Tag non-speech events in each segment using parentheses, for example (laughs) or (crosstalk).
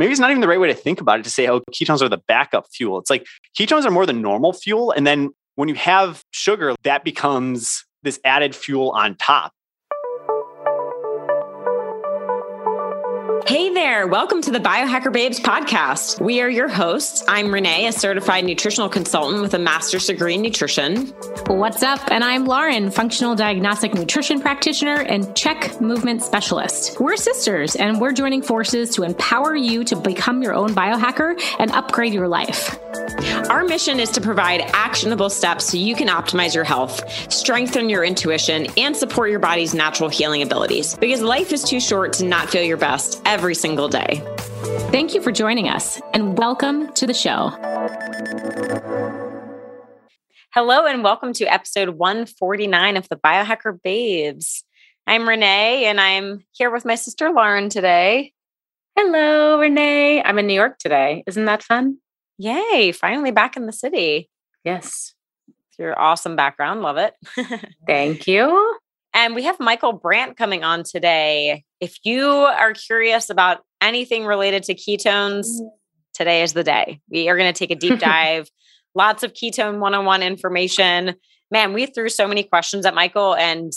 maybe it's not even the right way to think about it to say, oh, ketones are the backup fuel. It's like ketones are more the normal fuel. And then when you have sugar, that becomes this added fuel on top. Hey there, welcome to the Biohacker Babes podcast. We are your hosts. I'm Renee, a certified nutritional consultant with a master's degree in nutrition. What's up? And I'm Lauren, functional diagnostic nutrition practitioner and CHEK movement specialist. We're sisters and we're joining forces to empower you to become your own biohacker and upgrade your life. Our mission is to provide actionable steps so you can optimize your health, strengthen your intuition, and support your body's natural healing abilities because life is too short to not feel your best every single day. Thank you for joining us and welcome to the show. Hello, and welcome to episode 149 of the Biohacker Babes. I'm Renee, and I'm here with my sister Lauren today. Hello, Renee. I'm in New York today. Isn't that fun? Yay, finally back in the city. Yes. Your awesome background. Love it. (laughs) Thank you. And we have Michael Brandt coming on today. If you are curious about anything related to ketones, mm. today is the day. We are going to take a deep (laughs) dive, lots of ketone 101 information. Man, we threw so many questions at Michael and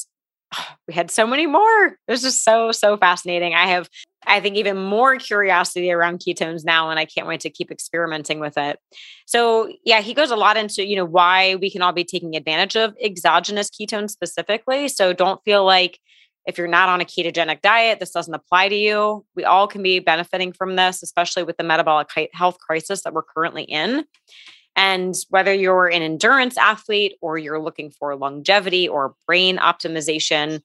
oh, we had so many more. It was just so, so fascinating. I have I think even more curiosity around ketones now, and I can't wait to keep experimenting with it. So, yeah, he goes a lot into you know why we can all be taking advantage of exogenous ketones specifically. So, don't feel like if you're not on a ketogenic diet, this doesn't apply to you. We all can be benefiting from this, especially with the metabolic health crisis that we're currently in. And whether you're an endurance athlete or you're looking for longevity or brain optimization,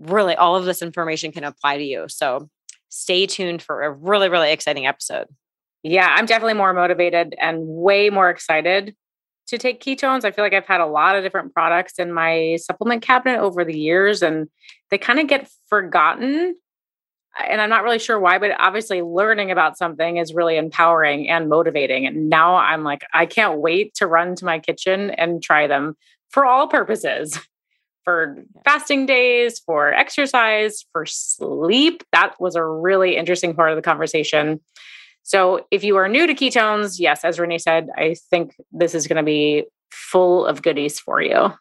really all of this information can apply to you. So stay tuned for a really, really exciting episode. Yeah, I'm definitely more motivated and way more excited to take ketones. I feel like I've had a lot of different products in my supplement cabinet over the years and they kind of get forgotten. And I'm not really sure why, but obviously learning about something is really empowering and motivating. And now I'm like, I can't wait to run to my kitchen and try them for all purposes (laughs) for fasting days, for exercise, for sleep. That was a really interesting part of the conversation. So, if you are new to ketones, yes, as Renee said, I think this is going to be full of goodies for you.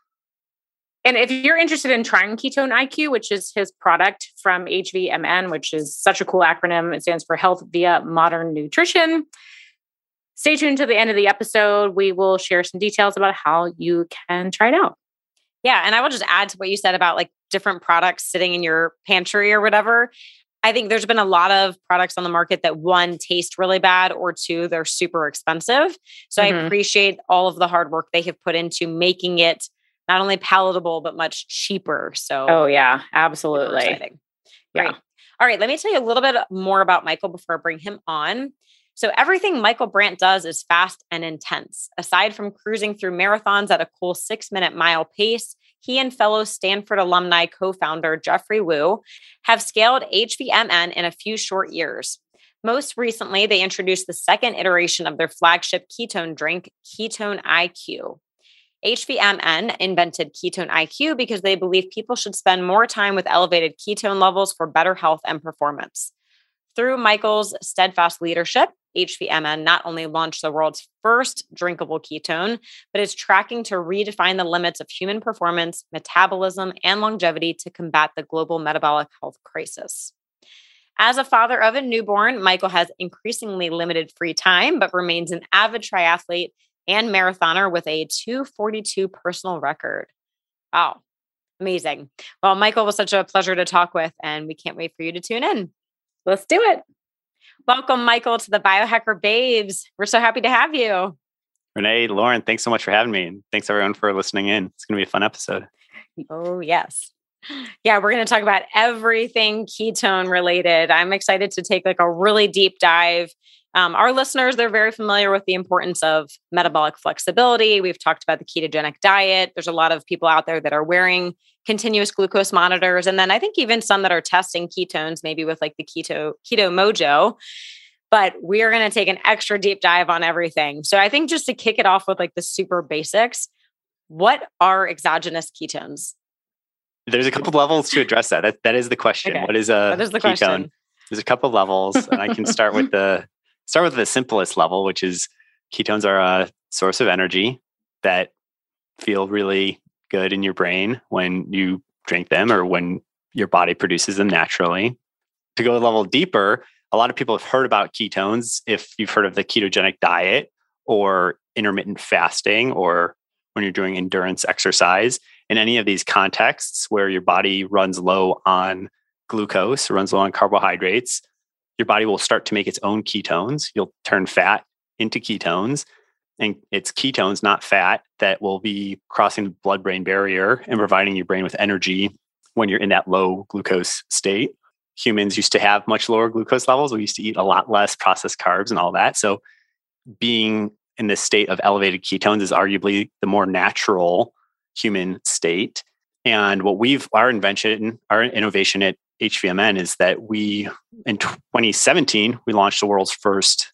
And if you're interested in trying Ketone IQ, which is his product from HVMN, which is such a cool acronym, it stands for Health Via Modern Nutrition. Stay tuned to the end of the episode. We will share some details about how you can try it out. Yeah. And I will just add to what you said about like different products sitting in your pantry or whatever. I think there's been a lot of products on the market that one taste really bad or two they're super expensive. So mm-hmm. I appreciate all of the hard work they have put into making it not only palatable but much cheaper. So Oh yeah, absolutely. Yeah. Great. All right, let me tell you a little bit more about Michael before I bring him on. So everything Michael Brandt does is fast and intense. Aside from cruising through marathons at a cool six minute mile pace, he and fellow Stanford alumni co founder Geoffrey Woo have scaled HVMN in a few short years. Most recently, they introduced the second iteration of their flagship ketone drink, Ketone IQ. HVMN invented Ketone IQ because they believe people should spend more time with elevated ketone levels for better health and performance. Through Michael's steadfast leadership, HVMN not only launched the world's first drinkable ketone, but is tracking to redefine the limits of human performance, metabolism, and longevity to combat the global metabolic health crisis. As a father of a newborn, Michael has increasingly limited free time, but remains an avid triathlete and marathoner with a 242 personal record. Wow, amazing. Well, Michael was such a pleasure to talk with, and we can't wait for you to tune in. Let's do it. Welcome, Michael, to the Biohacker Babes. We're so happy to have you. Renee, Lauren, thanks so much for having me. And thanks everyone for listening in. It's going to be a fun episode. Oh, yes. Yeah, we're going to talk about everything ketone related. I'm excited to take like a really deep dive. Um, our listeners, they're very familiar with the importance of metabolic flexibility. We've talked about the ketogenic diet. There's a lot of people out there that are wearing continuous glucose monitors. And then I think even some that are testing ketones, maybe with like the keto, Keto-Mojo. But we are going to take an extra deep dive on everything. So I think just to kick it off with like the super basics, what are exogenous ketones? There's a couple levels to address that. That, that is the question. Okay. What is a what is the ketone? Question? There's a couple levels, and I can start with the (laughs) start with the simplest level, which is ketones are a source of energy that feel really good in your brain when you drink them or when your body produces them naturally. To go a level deeper, a lot of people have heard about ketones if you've heard of the ketogenic diet or intermittent fasting or when you're doing endurance exercise. In any of these contexts where your body runs low on glucose, runs low on carbohydrates, your body will start to make its own ketones. You'll turn fat into ketones. And it's ketones, not fat, that will be crossing the blood brain barrier and providing your brain with energy when you're in that low glucose state. Humans used to have much lower glucose levels. We used to eat a lot less processed carbs and all that. So, being in this state of elevated ketones is arguably the more natural human state. And what we've, our invention, our innovation at HVMN is that we, in 2017, we launched the world's first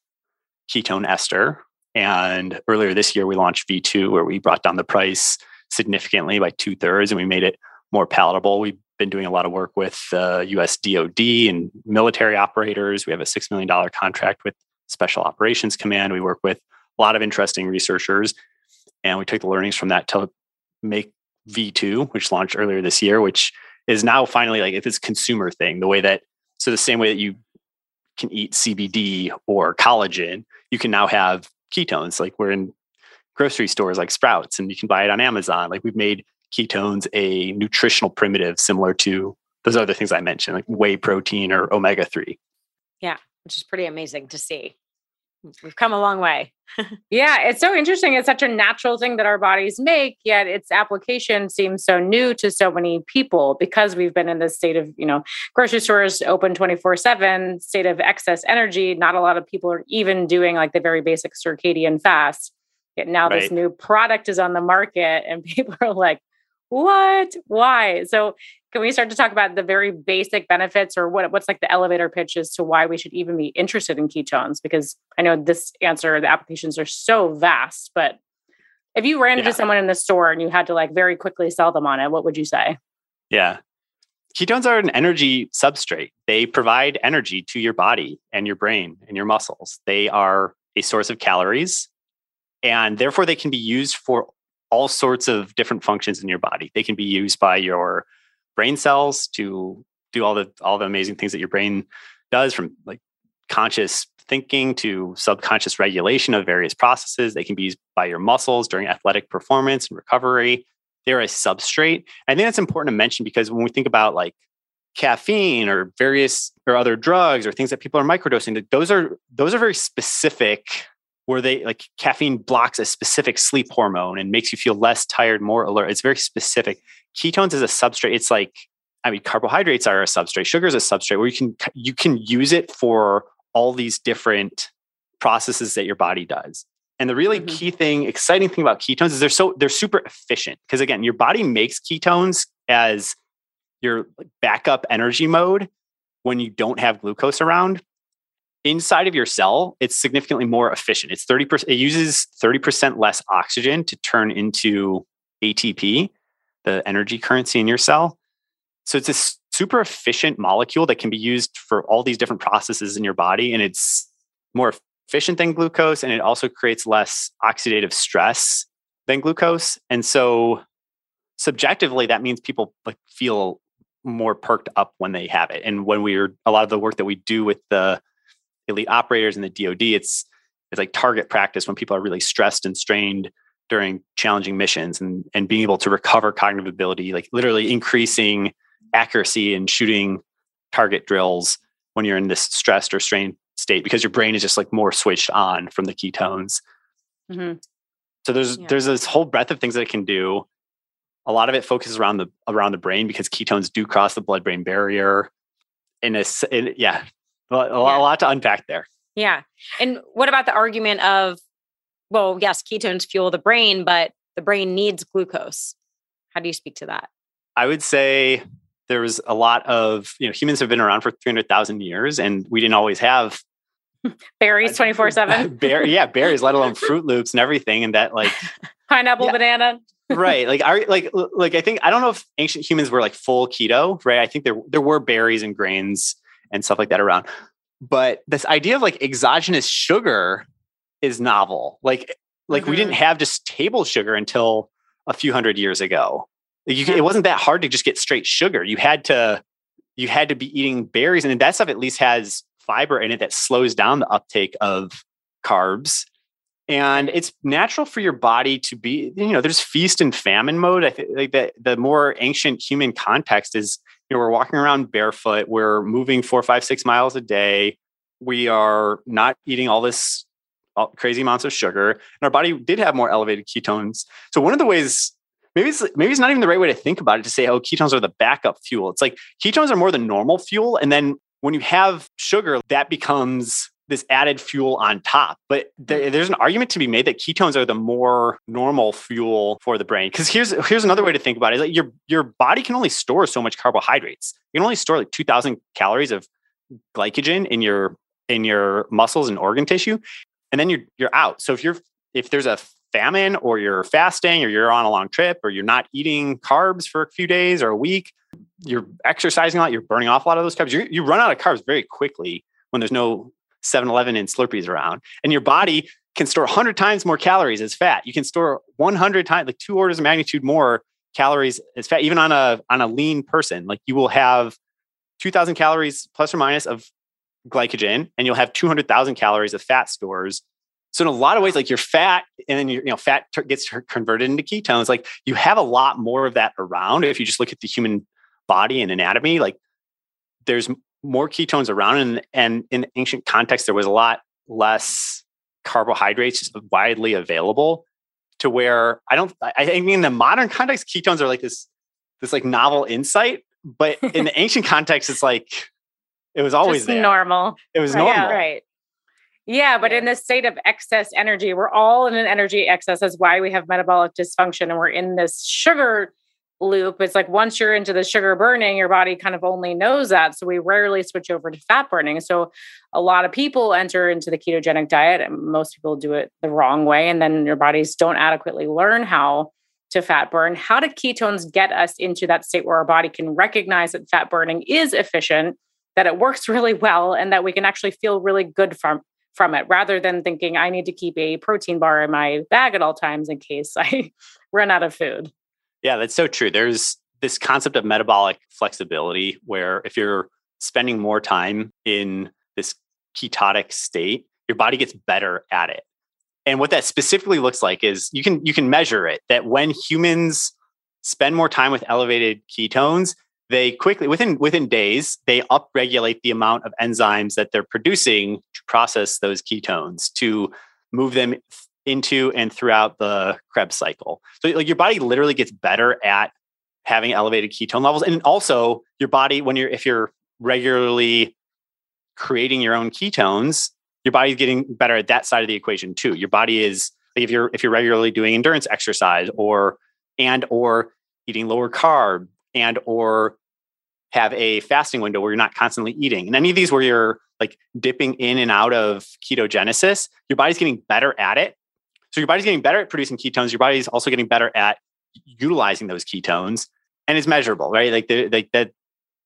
ketone ester. And earlier this year, we launched V2, where we brought down the price significantly by two thirds and we made it more palatable. We've been doing a lot of work with uh, US DoD and military operators. We have a $6 million contract with Special Operations Command. We work with a lot of interesting researchers. And we took the learnings from that to make V2, which launched earlier this year, which is now finally like it's consumer thing, the way that so the same way that you can eat CBD or collagen, you can now have ketones. Like we're in grocery stores like Sprouts and you can buy it on Amazon. Like we've made ketones a nutritional primitive similar to those other things I mentioned, like whey protein or omega 3. Yeah, which is pretty amazing to see. We've come a long way. (laughs) yeah, it's so interesting. It's such a natural thing that our bodies make, yet its application seems so new to so many people because we've been in this state of, you know, grocery stores open 24 7, state of excess energy. Not a lot of people are even doing like the very basic circadian fast. Yet now right. this new product is on the market and (laughs) people are like, what? Why? So can we start to talk about the very basic benefits or what what's like the elevator pitch as to why we should even be interested in ketones? Because I know this answer, the applications are so vast, but if you ran yeah. into someone in the store and you had to like very quickly sell them on it, what would you say? Yeah. Ketones are an energy substrate. They provide energy to your body and your brain and your muscles. They are a source of calories and therefore they can be used for all sorts of different functions in your body. They can be used by your brain cells to do all the all the amazing things that your brain does from like conscious thinking to subconscious regulation of various processes. They can be used by your muscles during athletic performance and recovery. They're a substrate. I think that's important to mention because when we think about like caffeine or various or other drugs or things that people are microdosing, those are those are very specific where they like caffeine blocks a specific sleep hormone and makes you feel less tired, more alert. It's very specific. Ketones is a substrate. It's like, I mean, carbohydrates are a substrate, sugar is a substrate where you can you can use it for all these different processes that your body does. And the really mm-hmm. key thing, exciting thing about ketones is they're so they're super efficient because again, your body makes ketones as your backup energy mode when you don't have glucose around inside of your cell, it's significantly more efficient. It's 30%, it uses 30% less oxygen to turn into ATP, the energy currency in your cell. So it's a super efficient molecule that can be used for all these different processes in your body. And it's more efficient than glucose. And it also creates less oxidative stress than glucose. And so subjectively, that means people like feel more perked up when they have it. And when we're a lot of the work that we do with the elite operators in the DoD, it's it's like target practice when people are really stressed and strained during challenging missions and and being able to recover cognitive ability, like literally increasing accuracy and shooting target drills when you're in this stressed or strained state because your brain is just like more switched on from the ketones. Mm-hmm. So there's yeah. there's this whole breadth of things that it can do. A lot of it focuses around the around the brain because ketones do cross the blood brain barrier. And it's yeah, a, a, yeah. lot to unpack there. Yeah. And what about the argument of, well, yes, ketones fuel the brain, but the brain needs glucose? How do you speak to that? I would say there was a lot of, you know, humans have been around for 300,000 years and we didn't always have (laughs) berries 24 7. (laughs) yeah, berries, let alone Fruit Loops and everything. And that, like, (laughs) pineapple, yeah. banana. right. Like, are like, like, I think, I don't know if ancient humans were like full keto, right? I think there, there were berries and grains and stuff like that around. But this idea of like exogenous sugar is novel. Like like mm-hmm. we didn't mm-hmm. have just table sugar until a few hundred years ago. You, it wasn't that hard to just get straight sugar. You had to you had to be eating berries, and that stuff at least has fiber in it that slows down the uptake of carbs. And it's natural for your body to be, you know, there's feast and famine mode. I think like that the more ancient human context is, know, we're walking around barefoot, we're moving four, five, six miles a day. We are not eating all this crazy amounts of sugar, and our body did have more elevated ketones. So one of the ways maybe it's maybe it's not even the right way to think about it to say oh ketones are the backup fuel it's like ketones are more than normal fuel and then when you have sugar that becomes this added fuel on top but there, mm. there's an argument to be made that ketones are the more normal fuel for the brain because here's here's another way to think about it like your your body can only store so much carbohydrates you can only store like 2000 calories of glycogen in your in your muscles and organ tissue and then you're you're out so if you're if there's a famine or you're fasting or you're on a long trip or you're not eating carbs for a few days or a week, you're exercising a lot, you're burning off a lot of those carbs. You, you run out of carbs very quickly when there's no 7 Eleven and Slurpees around. And your body can store 100 times more calories as fat. You can store 100 times, like two orders of magnitude more calories as fat, even on a, on a lean person. Like you will have 2000 calories plus or minus of glycogen and you'll have 200,000 calories of fat stores so in a lot of ways, like your fat and then your, you know, fat gets converted into ketones. Like you have a lot more of that around. If you just look at the human body and anatomy, like there's more ketones around. And, and in ancient context, there was a lot less carbohydrates widely available to where I don't, I think in the modern context, ketones are like this, this like novel insight. But (laughs) in the ancient context, it's like, it was always normal. It was normal. Yeah, right. Yeah, but in this state of excess energy, we're all in an energy excess. That's why we have metabolic dysfunction and we're in this sugar loop. It's like once you're into the sugar burning, your body kind of only knows that. So we rarely switch over to fat burning. So a lot of people enter into the ketogenic diet, and most people do it the wrong way. And then your bodies don't adequately learn how to fat burn. How do ketones get us into that state where our body can recognize that fat burning is efficient? That it works (laughs) really well and that we can actually feel really good from from it rather than thinking I need to keep a protein bar in my bag at all times in case I (laughs) run out of food. Yeah, that's so true. There's this concept of metabolic flexibility where if you're spending more time in this ketotic state, your body gets better at it. And what that specifically looks like is you can you can measure it that when humans spend more time with elevated ketones, they quickly within within days they upregulate the amount of enzymes that they're producing to process those ketones to move them into and throughout the Krebs cycle. So like your body literally gets better at having elevated ketone levels and also your body when you're if you're regularly creating your own ketones, your body's getting better at that side of the equation too. Your body is like if you're if you're regularly doing endurance exercise or and or eating lower carb and or have a fasting window where you're not constantly eating. And any of these where you're like dipping in and out of ketogenesis, your body's getting better at it. So your body's getting better at producing ketones. Your body's also getting better at utilizing those ketones, and it's measurable, right? Like the, like that,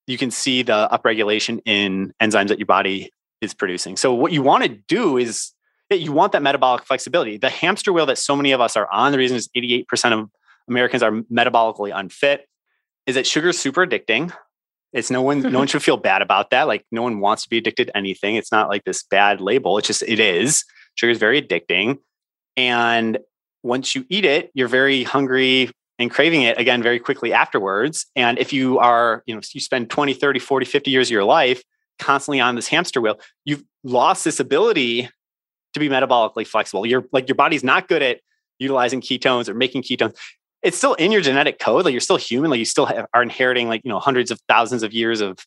you can see the upregulation in enzymes that your body is producing. So what you want to do is that you want that metabolic flexibility. The hamster wheel that so many of us are on. The reason is 88% of Americans are metabolically unfit. Is that sugar is super addicting it's no one, no one (laughs) should feel bad about that. Like no one wants to be addicted to anything. It's not like this bad label. It's just, it is. Sugar is very addicting. And once you eat it, you're very hungry and craving it again very quickly afterwards. And if you are, you know, you spend 20, 30, 40, 50 years of your life constantly on this hamster wheel, you've lost this ability to be metabolically flexible. You're like your body's not good at utilizing ketones or making ketones it's still in your genetic code. Like you're still human. Like you still have, are inheriting like, you know, hundreds of thousands of years of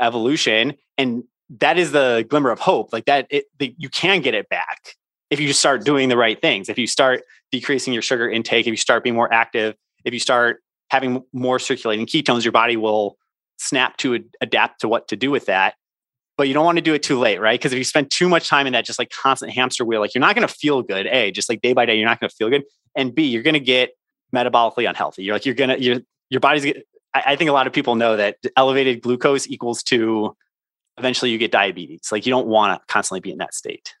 evolution. And that is the glimmer of hope. Like that, it, the, you can get it back if you just start doing the right things. If you start decreasing your sugar intake, if you start being more active, if you start having more circulating ketones, your body will snap to adapt to what to do with that. But you don't want to do it too late, right? Because if you spend too much time in that just like constant hamster wheel, like you're not going to feel good. A, just like day by day, you're not going to feel good. And B, you're going to get metabolically unhealthy. You're like you're gonna your your body's. I, I think a lot of people know that elevated glucose equals to eventually you get diabetes. Like you don't want to constantly be in that state.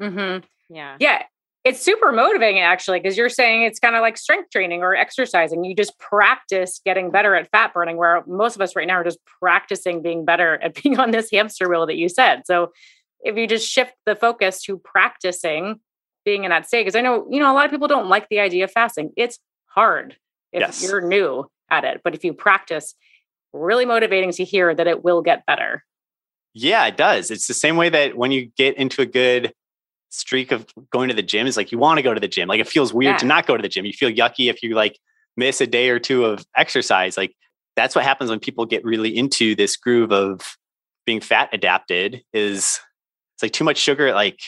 Mm-hmm. Yeah. Yeah. It's super motivating actually, because you're saying it's kind of like strength training or exercising. You just practice getting mm-hmm. better at fat burning, where most of us right now are just practicing being better at (laughs) being on this hamster wheel that you said. So if you just shift the focus to practicing being in that state, because I know, you know, a lot of people don't like the idea of fasting. It's hard if Yes. you're new at it. But if you practice, really motivating to hear that it will get better. Yeah, it does. It's the same way that when you get into a good streak of going to the gym, is like you want to go to the gym. Like it feels weird to not go to the gym. You feel yucky if you like miss a day or two of exercise. Like that's what happens when people get really into this groove of being fat adapted is it's like too much sugar, like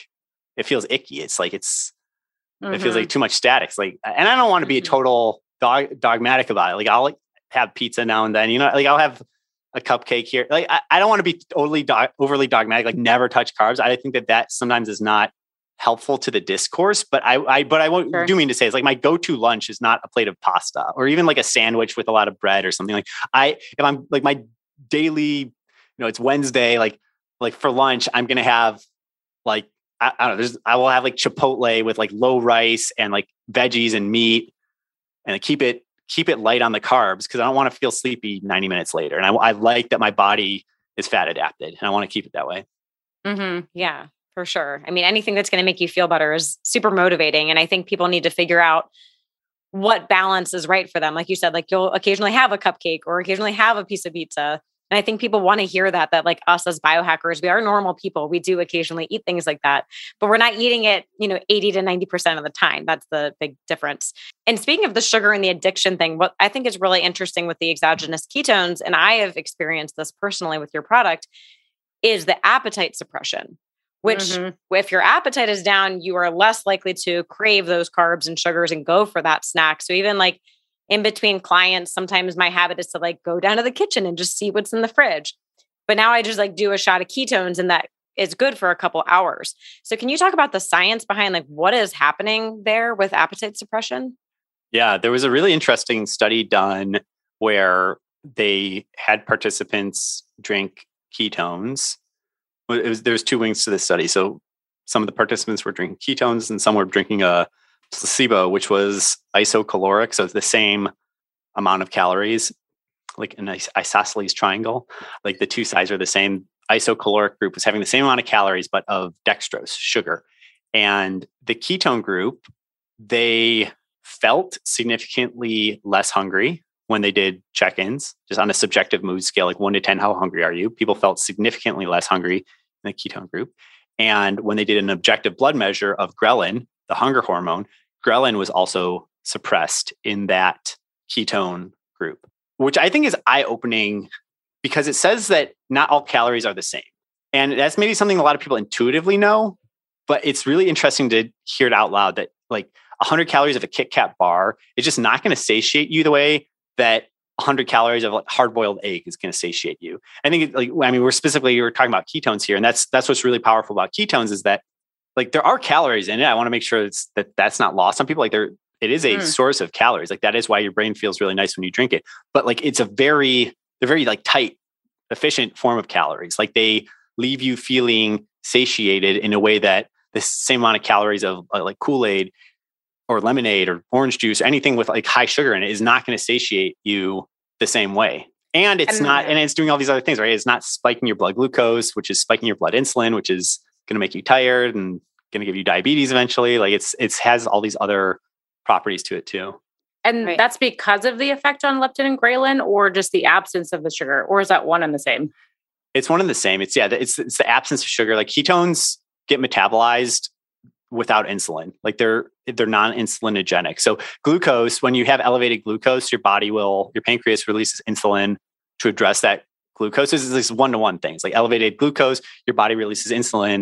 it feels icky. It's like it's it feels like too much statics. Like and I don't want to be a Mhm. total dog dogmatic about it. Like I'll like have pizza now and then, you know, like I'll have a cupcake here. Like I, I don't want to be totally do- overly dogmatic, like never touch carbs. I think that that sometimes is not helpful to the discourse. But I, I but I won't Sure. do mean to say it's like my go-to lunch is not a plate of pasta or even like a sandwich with a lot of bread or something. Like I if I'm like my daily, you know, it's Wednesday, like like for lunch, I'm gonna have like I, I don't know, there's I will have like Chipotle with like low rice and like veggies and meat and keep it keep it light on the carbs because I don't want to feel sleepy 90 minutes later. And I, I like that my body is fat adapted and I want to keep it that way. Mm-hmm. Yeah, for sure. I mean, anything that's going to make you feel better is super motivating. And I think people need to figure out what balance is right for them. Like you said, like you'll occasionally have a cupcake or occasionally have a piece of pizza. And I think people want to hear that, that like us as biohackers, we are normal people. We do occasionally eat things like that, but we're not eating it, you know, 80 to 90% of the time. That's the big difference. And speaking of the sugar and the addiction thing, what I think is really interesting with the exogenous ketones, and I have experienced this personally with your product, is the appetite suppression which Mhm. if your appetite is down, you are less likely to crave those carbs and sugars and go for that snack. So even like in between clients, sometimes my habit is to like go down to the kitchen and just see what's in the fridge. But now I just like do a shot of ketones and that is good for a couple hours. So can you talk about the science behind like what is happening there with appetite suppression? Yeah, there was a really interesting study done where they had participants drink ketones. Was, there was two wings to this study. So some of the participants were drinking ketones and some were drinking a placebo, which was isocaloric. So it's the same amount of calories, like an isosceles triangle. Like the two sides are the same. Isocaloric group was having the same amount of calories, but of dextrose, sugar. And the ketone group, they felt significantly less hungry when they did check-ins just on a subjective mood scale like 1 to 10 how hungry are you? People felt significantly less hungry in the ketone group. And when they did an objective blood measure of ghrelin the hunger hormone ghrelin was also suppressed in that ketone group which i think is eye-opening because it says that not all calories are the same. And that's maybe something a lot of people intuitively know but it's really interesting to hear it out loud that like 100 calories of a Kit Kat bar is just not going to satiate you the way that 100 calories of like hard boiled egg is going to satiate you. I think like I mean we're specifically we're talking about ketones here, and that's that's what's really powerful about ketones is that like there are calories in it. I want to make sure it's, that that's not lost on people. Like there, it is a Mm. source of calories. Like that is why your brain feels really nice when you drink it. But like it's a very they're very like tight, efficient form of calories. Like they leave you feeling satiated in a way that the same amount of calories of uh, like Kool Aid or lemonade or orange juice, anything with like high sugar in it is not going to satiate you the same way. And it's And- not, and it's doing all these other things, right? It's not spiking your blood glucose, which is spiking your blood insulin, which is going to make you tired and going to give you diabetes eventually. Like it's, it's has all these other properties to it too. And Right. that's because of the effect on leptin and ghrelin, or just the absence of the sugar, or is that one and the same? It's one and the same. It's yeah, it's it's the absence of sugar. Like ketones get metabolized without insulin. Like they're they're non-insulinogenic. So glucose, when you have elevated glucose, your body will your pancreas releases insulin to address that glucose. This is this one-to-one things. Like elevated glucose, your body releases insulin.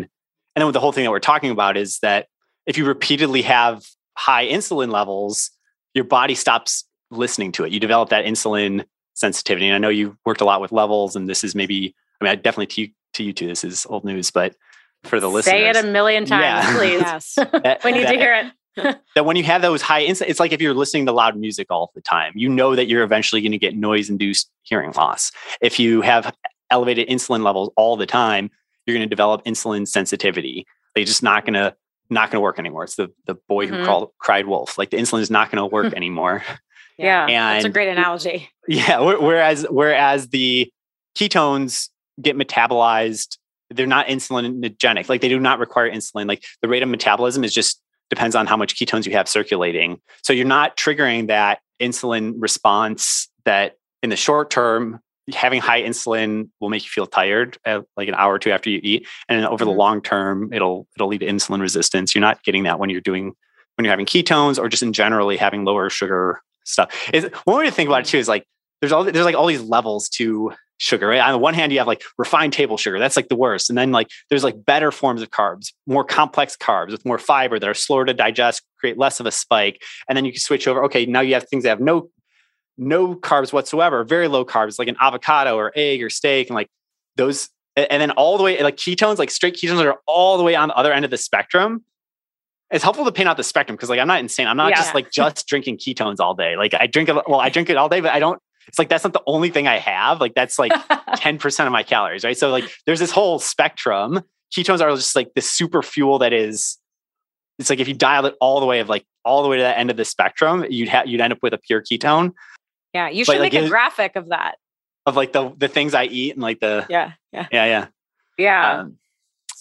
And then the whole thing that we're talking about is that if you repeatedly have high insulin levels, your body stops listening to it. You develop that insulin sensitivity. And I know you worked a lot with levels, and this is maybe, I mean, I definitely to you, to you two, this is old news, but for the listeners, Say it a million times, Yeah. please. (laughs) Yes. that, (laughs) we need that- to hear it. (laughs) that when you have those high insulin, it's like if you're listening to loud music all the time, you know that you're eventually going to get noise induced hearing loss. If you have elevated insulin levels all the time, you're going to develop insulin sensitivity. They're just not going to not going to work anymore. It's the the boy who mm-hmm. crawled, cried wolf. Like the insulin is not going to work anymore. Yeah. And That's a great analogy. yeah, whereas whereas the ketones get metabolized, they're not insulinogenic. Like they do not require insulin. Like the rate of metabolism is just depends on how much ketones you have circulating. So you're not triggering that insulin response that in the short term having high insulin will make you feel tired uh, like an hour or two after you eat and then over the Mhm. long term it'll it'll lead to insulin resistance you're not getting that when you're doing when you're having ketones or just in generally having lower sugar stuff is one way to think about it too is like there's all there's like all these levels to sugar right? On the one hand you have like refined table sugar that's like the worst. And then like there's like better forms of carbs more complex carbs with more fiber that are slower to digest create less of a spike. And then you can switch over okay now you have things that have no no carbs whatsoever very low carbs like an avocado or egg or steak and like those and then all the way like ketones like straight ketones are all the way on the other end of the spectrum. It's helpful to paint out the spectrum because like i'm not insane. I'm not Yeah. just like just drinking ketones all day. Like i drink well i drink it all day but i don't it's like that's not the only thing i have like that's like (laughs) 10% of my calories, right? So like there's this whole spectrum. Ketones are just like this super fuel that is it's like if you dial it all the way of like all the way to that end of the spectrum, you'd have you'd end up with a pure ketone Yeah. You But, should like, make a graphic of that. of like the the things I eat and like the Yeah. Yeah. yeah, yeah. yeah. Um,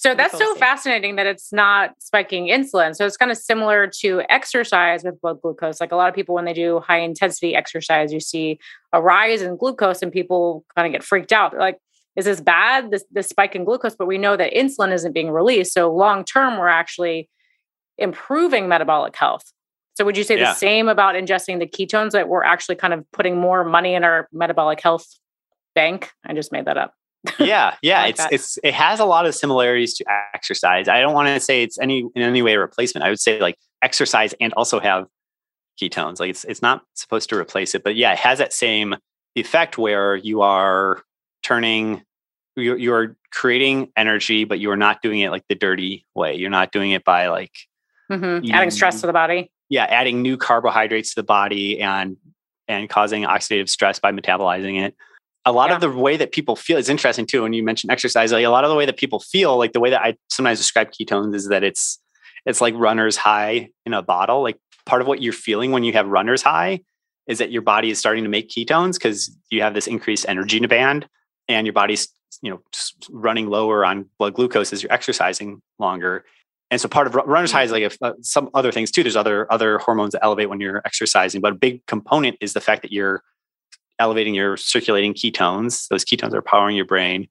So that's so fascinating that it's not spiking insulin. So it's kind of similar to exercise with blood glucose. Like a lot of people, when they do high intensity exercise, you see a rise in glucose and people kind of get freaked out. They're like, is this bad? This, this spike in glucose, but we know that insulin isn't being released. So long term, we're actually improving metabolic health. So would you say Yeah. the same about ingesting the ketones that we're actually kind of putting more money in our metabolic health bank? I just made that up. Yeah, (laughs) yeah. like it's that. it's it has a lot of similarities to exercise. I don't want to say it's any in any way a replacement. I would say like exercise and also have ketones. Like it's it's not supposed to replace it, but yeah, it has that same effect where you are turning you're, you're creating energy, but you are not doing it like the dirty way. You're not doing it by like Mhm. Adding stress to the body. yeah, adding new carbohydrates to the body and and causing oxidative stress by metabolizing it. A lot Yeah. of the way that people feel is interesting too. When you mention exercise, like a lot of the way that people feel, like the way that I sometimes describe ketones is that it's it's like runner's high in a bottle. Like part of what you're feeling when you have runner's high is that your body is starting to make ketones because you have this increased energy demand and your body's you know running lower on blood glucose as you're exercising longer and so part of runner's high is like uh, some other things too there's other other hormones that elevate when you're exercising but a big component is the fact that you're elevating your circulating ketones those ketones are powering your brain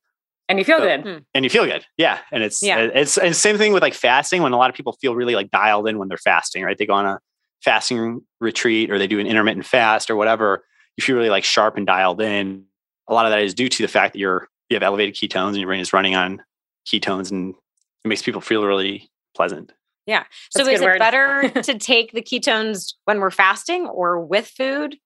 And you feel So- good. Hmm. and you feel good yeah and it's Yeah. it's and same thing with like fasting when a lot of people feel really like dialed in when they're fasting right they go on a fasting retreat or they do an intermittent fast or whatever you feel really like sharp and dialed in a lot of that is due to the fact that you're you have elevated ketones and your brain is running on ketones and it makes people feel really pleasant Yeah. So That's a is good it word. better (laughs) to take the ketones when we're fasting or with food,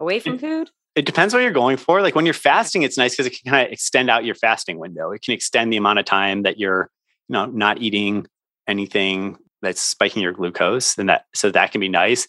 away from mm. food? It depends what you're going for. Like when you're fasting, it's nice because it can kind of extend out your fasting window. It can extend the amount of time that you're, you know, not eating anything that's spiking your glucose, and that so that can be nice.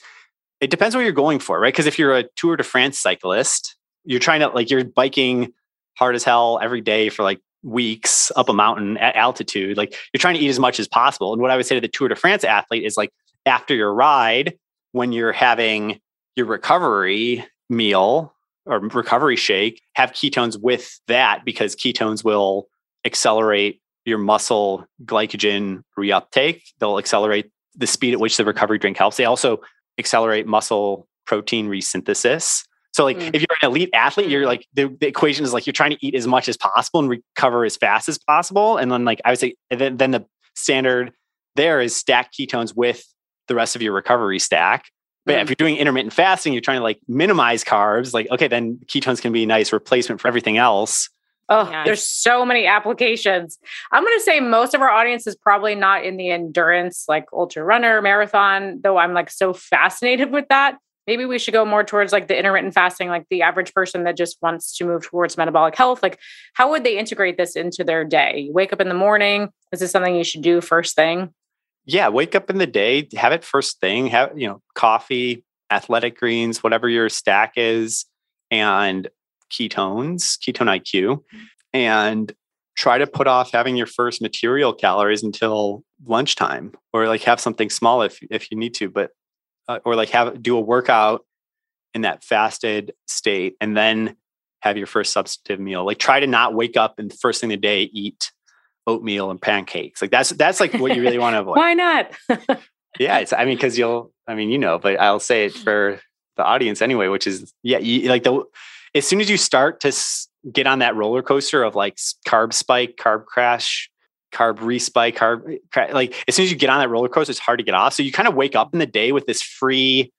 It depends what you're going for, right? Because if you're a Tour de France cyclist, you're trying to like you're biking hard as hell every day for like weeks up a mountain at altitude. Like you're trying to eat as much as possible. And what I would say to the Tour de France athlete is like after your ride, when you're having your recovery meal or recovery shake, have ketones with that because ketones will accelerate your muscle glycogen reuptake. They'll accelerate the speed at which the recovery drink helps. They also accelerate muscle protein resynthesis. So, like, Mm. if you're an elite athlete, you're like the, the equation is like you're trying to eat as much as possible and recover as fast as possible. And then, like, I would say, then, then the standard there is stack ketones with the rest of your recovery stack. But yeah, if you're doing intermittent fasting, you're trying to like minimize carbs. Like, okay, then ketones can be a nice replacement for everything else. Oh, Yeah. there's so many applications. I'm going to say most of our audience is probably not in the endurance, like ultra runner, marathon, though I'm like so fascinated with that. Maybe we should go more towards like the intermittent fasting, like the average person that just wants to move towards metabolic health. Like, how would they integrate this into their day? You wake up in the morning. Is this something you should do first thing? Yeah, wake up in the day, have it first thing, have, you know, coffee, athletic greens, whatever your stack is, and ketones, ketone IQ. and try to put off having your first material calories until lunchtime or like have something small if if you need to but uh, or like have do a workout in that fasted state and then have your first substantive meal like try to not wake up and first thing the day eat oatmeal and pancakes. Like that's that's like what you really want to (laughs) avoid. Why not? (laughs) Yeah it's i mean because you'll i mean you know but i'll say it for the audience anyway which is yeah you, like the as soon as you start to s- get on that roller coaster of like carb spike carb crash carb respike carb eh, like as soon as you get on that roller coaster it's hard to get off. So you kind of wake up in the day with this free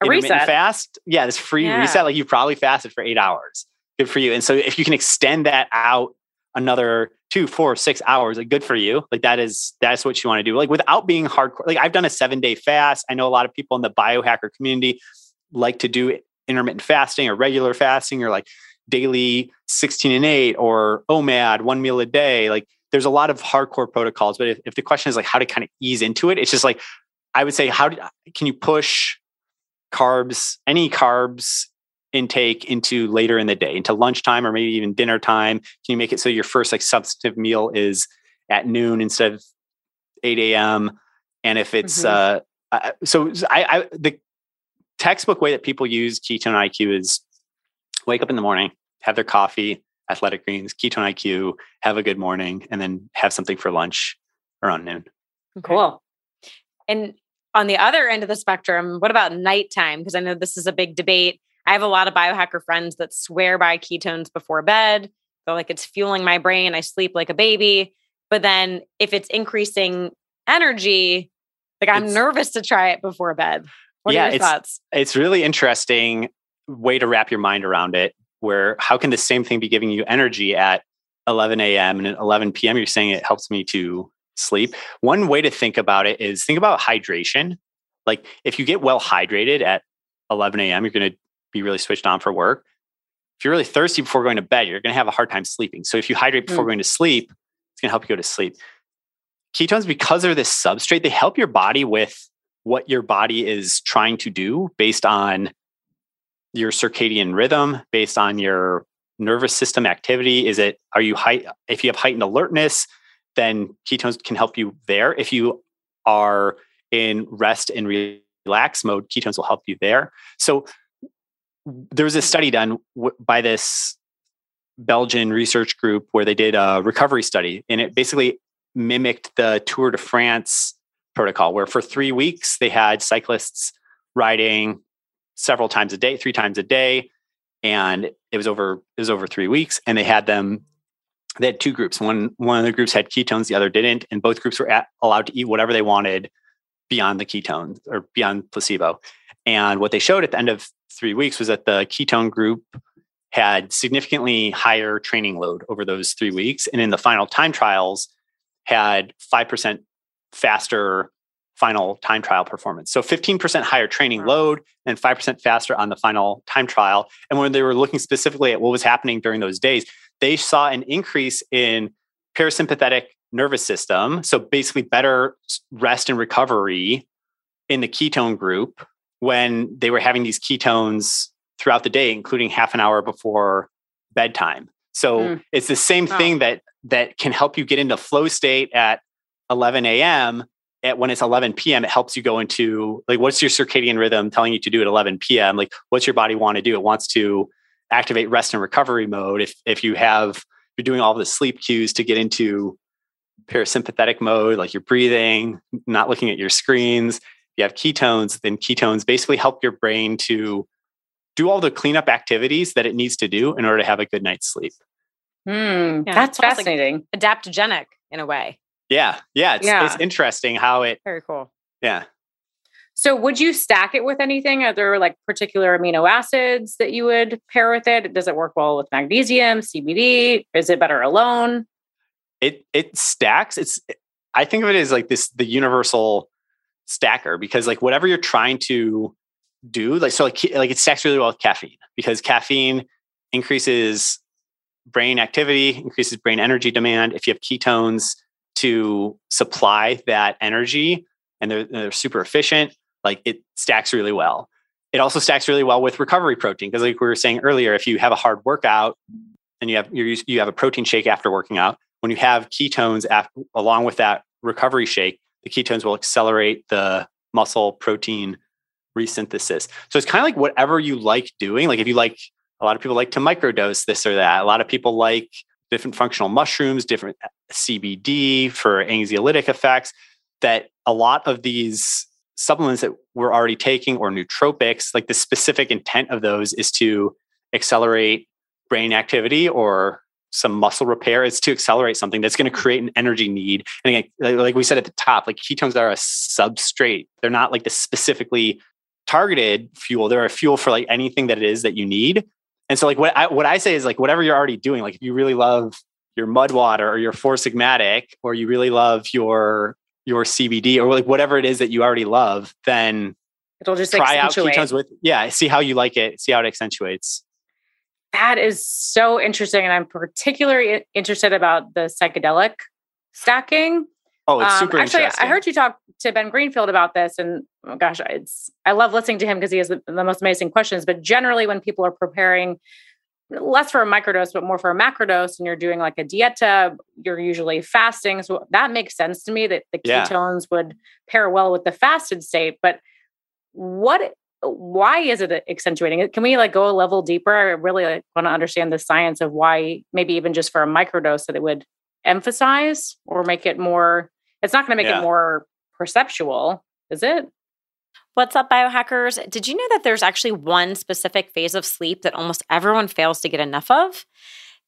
a reset. fast. Yeah this free Yeah. reset like you probably fasted for eight hours. Good for you. And so if you can extend that out another two four six hours like good for you. Like that is that's what you want to do. Like without being hardcore like i've done a seven day fast. I know a lot of people in the biohacker community like to do intermittent fasting or regular fasting or like daily 16 and 8 or omad one meal a day. Like there's a lot of hardcore protocols but if, if the question is like how to kind of ease into it it's just like i would say how do, can you push carbs any carbs intake into later in the day into lunchtime or maybe even dinner time can you make it so your first like substantive meal is at noon instead of 8 a.m and if it's Mhm. uh uh, so I, I the textbook way that people use ketone iq is wake up in the morning have their coffee athletic greens ketone iq have a good morning and then have something for lunch around noon cool And on the other end of the spectrum, what about nighttime? Because I know this is a big debate. I have a lot of biohacker friends that swear by ketones before bed. They're like, it's fueling my brain. I sleep like a baby. But then if it's increasing energy, like I'm It's- nervous to try it before bed. What Yeah, are your it's- thoughts? it's really interesting way to wrap your mind around it where how can the same thing be giving you energy at 11 a.m and at 11 p.m you're saying it helps me to sleep one way to think about it is think about hydration like if you get well hydrated at 11 a.m you're going to be really switched on for work. If you're really thirsty before going to bed you're going to have a hard time sleeping. So if you hydrate before Mm. going to sleep it's going to help you go to sleep. Ketones because they're this substrate they help your body with what your body is trying to do based on your circadian rhythm based on your nervous system activity. Is it are you high? if you have heightened alertness then ketones can help you there. If you are in rest and relax mode ketones will help you there. So there was a study done w- by this belgian research group where they did a recovery study and it basically mimicked the tour de france protocol where for three weeks they had cyclists riding several times a day, three times a day, and it was over it was over three weeks. And they had them. They had two groups. One one of the groups had ketones, the other didn't, and both groups were at, allowed to eat whatever they wanted beyond the ketones or beyond placebo. And what they showed at the end of three weeks was that the ketone group had significantly higher training load over those three weeks, and in the final time trials, had five percent faster final time trial performance. So 15% higher training load and 5% faster on the final time trial. And when they were looking specifically at what was happening during those days, they saw an increase in parasympathetic nervous system. So basically better rest and recovery in the ketone group when they were having these ketones throughout the day, including half an hour before bedtime. So Mm. it's the same Wow. thing that that can help you get into flow state at 11 a.m. At when it's 11 p.m., it helps you go into like what's your circadian rhythm telling you to do at 11 p.m. Like what's your body want to do? It wants to activate rest and recovery mode. If if you have you're doing all the sleep cues to get into parasympathetic mode, like you're breathing, not looking at your screens. You have ketones, then ketones basically help your brain to do all the cleanup activities that it needs to do in order to have a good night's sleep. Hmm, Yeah, that's it's almost like- fascinating. Adaptogenic in a way. Yeah, yeah, it's Yeah. it's interesting how it. Very cool. Yeah, so, would you stack it with anything? Are there like particular amino acids that you would pair with it? Does it work well with magnesium, CBD? Is it better alone? it it stacks. It's I think of it as like this the universal stacker because like whatever you're trying to do, like so like like it stacks really well with caffeine because caffeine increases brain activity, increases brain energy demand. If you have ketones to supply that energy and they're, they're super efficient, like it stacks really well. It also stacks really well with recovery protein because, like we were saying earlier, if you have a hard workout and you have you you have a protein shake after working out, when you have ketones after, along with that recovery shake, the ketones will accelerate the muscle protein resynthesis. So it's kind of like whatever you like doing. Like if you like, a lot of people like to microdose this or that. A lot of people like different functional mushrooms, different uh, CBD for anxiolytic effects. That a lot of these supplements that we're already taking or nootropics, like the specific intent of those is to accelerate brain activity or some muscle repair. It's to accelerate something that's going to mm-hmm. create an energy need. And again, like we said at the top, like ketones are a substrate. They're not like the specifically targeted fuel. They're a fuel for like anything that it is that you need. And so like what I what I say is like whatever you're already doing, like if you really love your mud water or your four sigmatic, or you really love your your CBD or like whatever it is that you already love, then it'll just try accentuate. out ketones with yeah, see how you like it, see how it accentuates. That is so interesting. And I'm particularly interested about the psychedelic stacking. Oh, it's um, super actually, I heard you talk to Ben Greenfield about this, and oh gosh, it's I love listening to him because he has the, the, most amazing questions. But generally, when people are preparing less for a microdose, but more for a macrodose, and you're doing like a dieta, you're usually fasting. So that makes sense to me that the yeah. ketones would pair well with the fasted state. But what why is it accentuating it? Can we like go a level deeper? I really like, want to understand the science of why, maybe even just for a microdose, that it would emphasize or make it more. It's not going to make yeah. it more perceptual, is it? What's up, biohackers? Did you know that there's actually one specific phase of sleep that almost everyone fails to get enough of?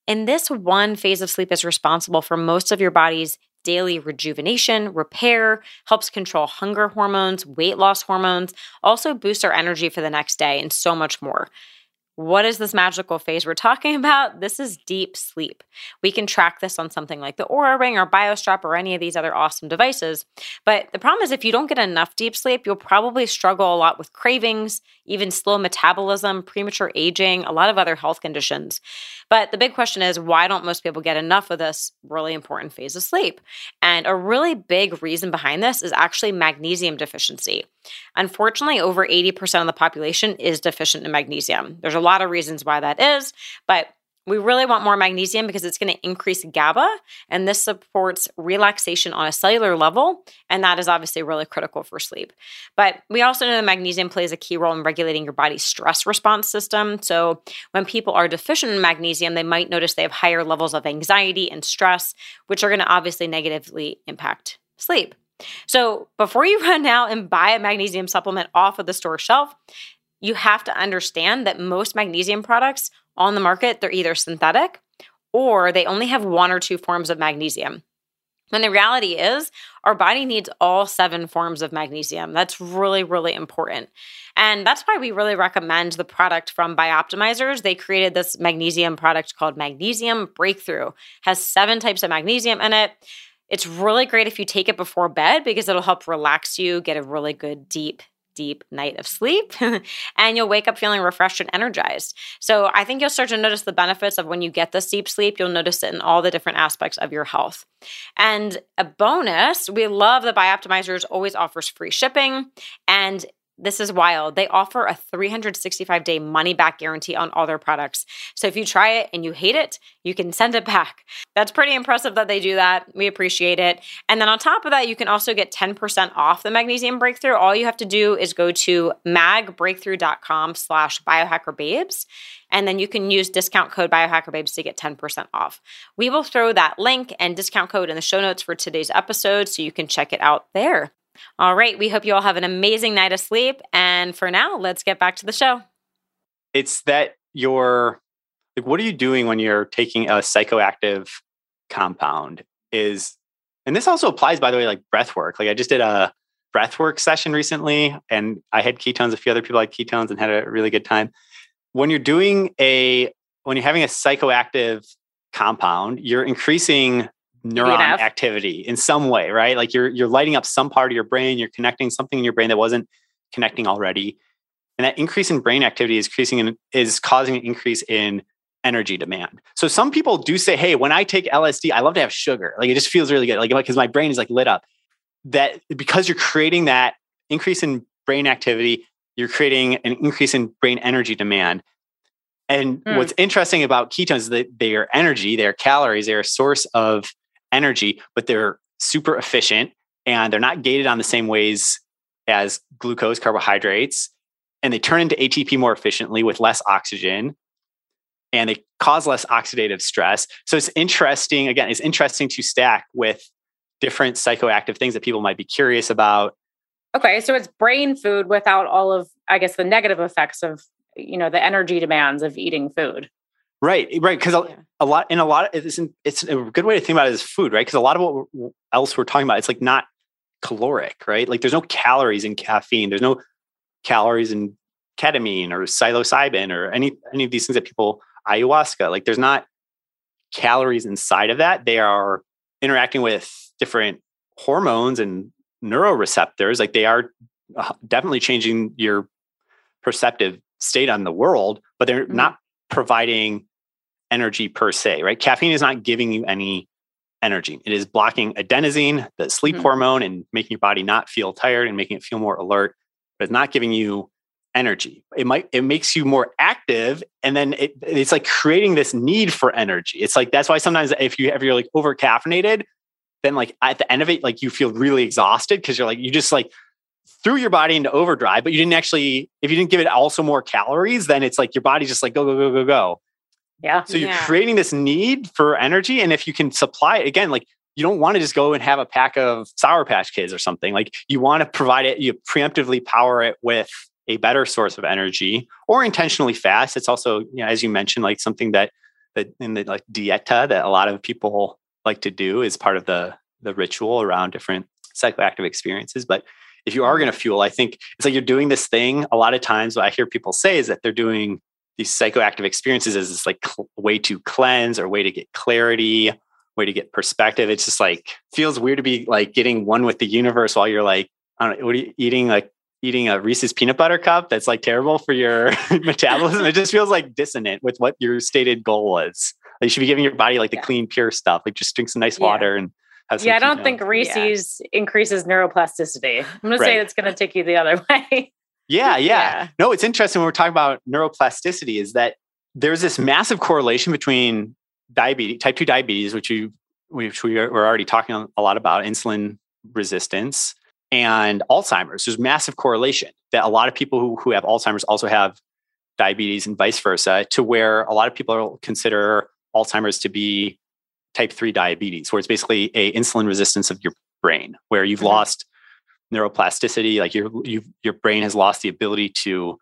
And this one phase of sleep is responsible for most of your body's daily rejuvenation, repair, helps control hunger hormones, weight loss hormones, also boosts our energy for the next day, and so much more. What is this magical phase we're talking about? This is deep sleep. We can track this on something like the Oura Ring or BioStrap or any of these other awesome devices. But the problem is, if you don't get enough deep sleep, you'll probably struggle a lot with cravings, even slow metabolism, premature aging, a lot of other health conditions. But the big question is, why don't most people get enough of this really important phase of sleep? And a really big reason behind this is actually magnesium deficiency. Unfortunately, over 80% of the population is deficient in magnesium. There's a lot of reasons why that is, but we really want more magnesium because it's going to increase GABA, and this supports relaxation on a cellular level. And that is obviously really critical for sleep. But we also know that magnesium plays a key role in regulating your body's stress response system. So when people are deficient in magnesium, they might notice they have higher levels of anxiety and stress, which are going to obviously negatively impact sleep. So before you (laughs) run out and buy a magnesium supplement off of the store shelf, you have to understand that most magnesium products on the market, they're either synthetic or they only have one or two forms of magnesium. When the reality is, our body needs all seven forms of magnesium. That's really, really important. And that's why we really recommend the product from Bioptimizers. They created this magnesium product called Magnesium Breakthrough. It has seven types of magnesium in it. It's really great if you take it before bed because it'll help relax you, get a really good deep deep night of sleep (laughs) and you'll wake up feeling refreshed and energized. So I think you'll start to notice the benefits of when you get this deep sleep. You'll notice it in all the different aspects of your health. And a bonus, we love that Bioptimizers always offers free shipping and this is wild. They offer a 365 day money back guarantee on all their products. So if you try it and you hate it, you can send it back. That's pretty impressive that they do that. We appreciate it. And then on top of that, you can also get 10% off the magnesium breakthrough. All you have to do is go to magbreakthrough.com slash biohackerbabes. And then you can use discount code biohackerbabes to get 10% off. We will throw that link and discount code in the show notes for today's episode so you can check it out there. All right. We hope you all have an amazing night of sleep. And for now, let's get back to the show. It's that you're like, what are you doing when you're taking a psychoactive compound? Is, and this also applies, by the way, like breath work. Like I just did a breath work session recently and I had ketones. A few other people had ketones and had a really good time. When you're doing a, when you're having a psychoactive compound, you're increasing neuron activity in some way, right? Like you're you're lighting up some part of your brain, you're connecting something in your brain that wasn't connecting already. And that increase in brain activity is increasing in, is causing an increase in energy demand. So some people do say, "Hey, when I take LSD, I love to have sugar. Like it just feels really good. Like because my brain is like lit up." That because you're creating that increase in brain activity, you're creating an increase in brain energy demand. And mm. what's interesting about ketones is that they are energy, they're calories, they're a source of energy, but they're super efficient and they're not gated on the same ways as glucose, carbohydrates, and they turn into ATP more efficiently with less oxygen and they cause less oxidative stress. So it's interesting, again, it's interesting to stack with different psychoactive things that people might be curious about. Okay, so it's brain food without all of, I guess, the negative effects of, you know, the energy demands of eating food. Right, right. Because yeah. a, a, lot, in a lot, of, it's, it's a good way to think about it as food, right? Because a lot of what we're, else we're talking about, it's like not caloric, right? Like there's no calories in caffeine. There's no calories in ketamine or psilocybin or any any of these things that people ayahuasca. Like there's not calories inside of that. They are interacting with different hormones and neuroreceptors. Like they are uh, definitely changing your perceptive state on the world, but they're mm-hmm. not providing energy per se, right? Caffeine is not giving you any energy. It is blocking adenosine, the sleep mm-hmm. hormone, and making your body not feel tired and making it feel more alert, but it's not giving you energy. It might it makes you more active, and then it, it's like creating this need for energy. It's like that's why sometimes if you if you're like over caffeinated, then like at the end of it, like you feel really exhausted because you're like you just like threw your body into overdrive, but you didn't actually if you didn't give it also more calories, then it's like your body just like go go go go go. Yeah. So you're Yeah. creating this need for energy, and if you can supply it again, like you don't want to just go and have a pack of Sour Patch Kids or something. Like you want to provide it, you preemptively power it with a better source of energy or intentionally fast. It's also, you know, as you mentioned, like something that that in the like dieta that a lot of people like to do is part of the the ritual around different psychoactive experiences. But if you are going to fuel, I think it's like you're doing this thing. A lot of times, what I hear people say is that they're doing these psychoactive experiences as this like cl- way to cleanse or way to get clarity, way to get perspective. It's just like feels weird to be like getting one with the universe while you're like, I don't know, what are you eating like eating a Reese's peanut butter cup that's like terrible for your (laughs) metabolism. It just feels like dissonant with what your stated goal was. Like you should be giving your body like the Yeah. clean, pure stuff. Like just drink some nice Yeah. water and have some Yeah, I don't think Reese's increases neuroplasticity. I'm going to say it's going to take you the other (laughs) way. Yeah, (laughs) yeah. Yeah. No, it's interesting when we're talking about neuroplasticity is that there's this massive correlation between diabetes, type 2 diabetes, which you which we are, we're already talking a lot about, insulin resistance, and Alzheimer's. There's massive correlation that a lot of people who, who have Alzheimer's also have diabetes and vice versa, to where a lot of people consider Alzheimer's to be type 3 diabetes, where it's basically a insulin resistance of your brain, where you've Mhm. lost neuroplasticity, like your you your brain has lost the ability to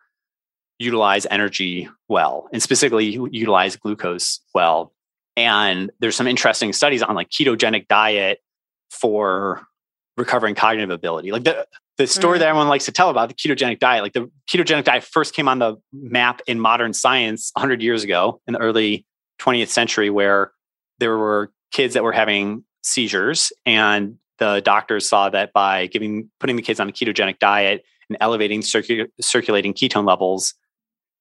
utilize energy well, and specifically utilize glucose well. And there's some interesting studies on like ketogenic diet for recovering cognitive ability. Like the the story Mhm. that everyone likes to tell about the ketogenic diet, like the ketogenic diet first came on the map in modern science 100 years ago in the early 20th century, where there were kids that were having seizures and the doctors saw that by giving putting the kids on a ketogenic diet and elevating circu- circulating ketone levels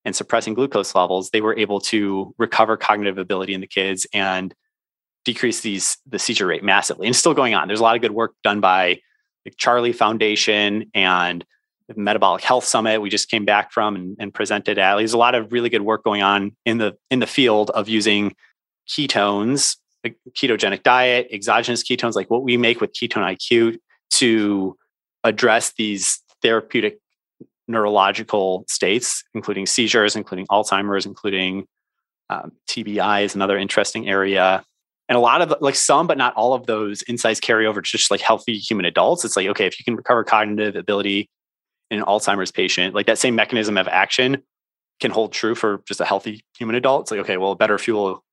and suppressing glucose levels they were able to recover cognitive ability in the kids and decrease these the seizure rate massively. And it's still going on. There's a lot of good work done by the charlie foundation and the metabolic health summit we just came back from and, and presented at. There's a lot of really good work going on in the in the field of using ketones ketogenic diet, exogenous ketones, like what we make with Ketone IQ to address these therapeutic neurological states, including seizures, including Alzheimer's, including um, TBI is another interesting area. And a lot of like some, but not all of those insights carry over to just like healthy human adults. It's like, okay, if you can recover cognitive ability in an Alzheimer's patient, like that same mechanism of action can hold true for just a healthy human adult. It's like, okay, well, a better fuel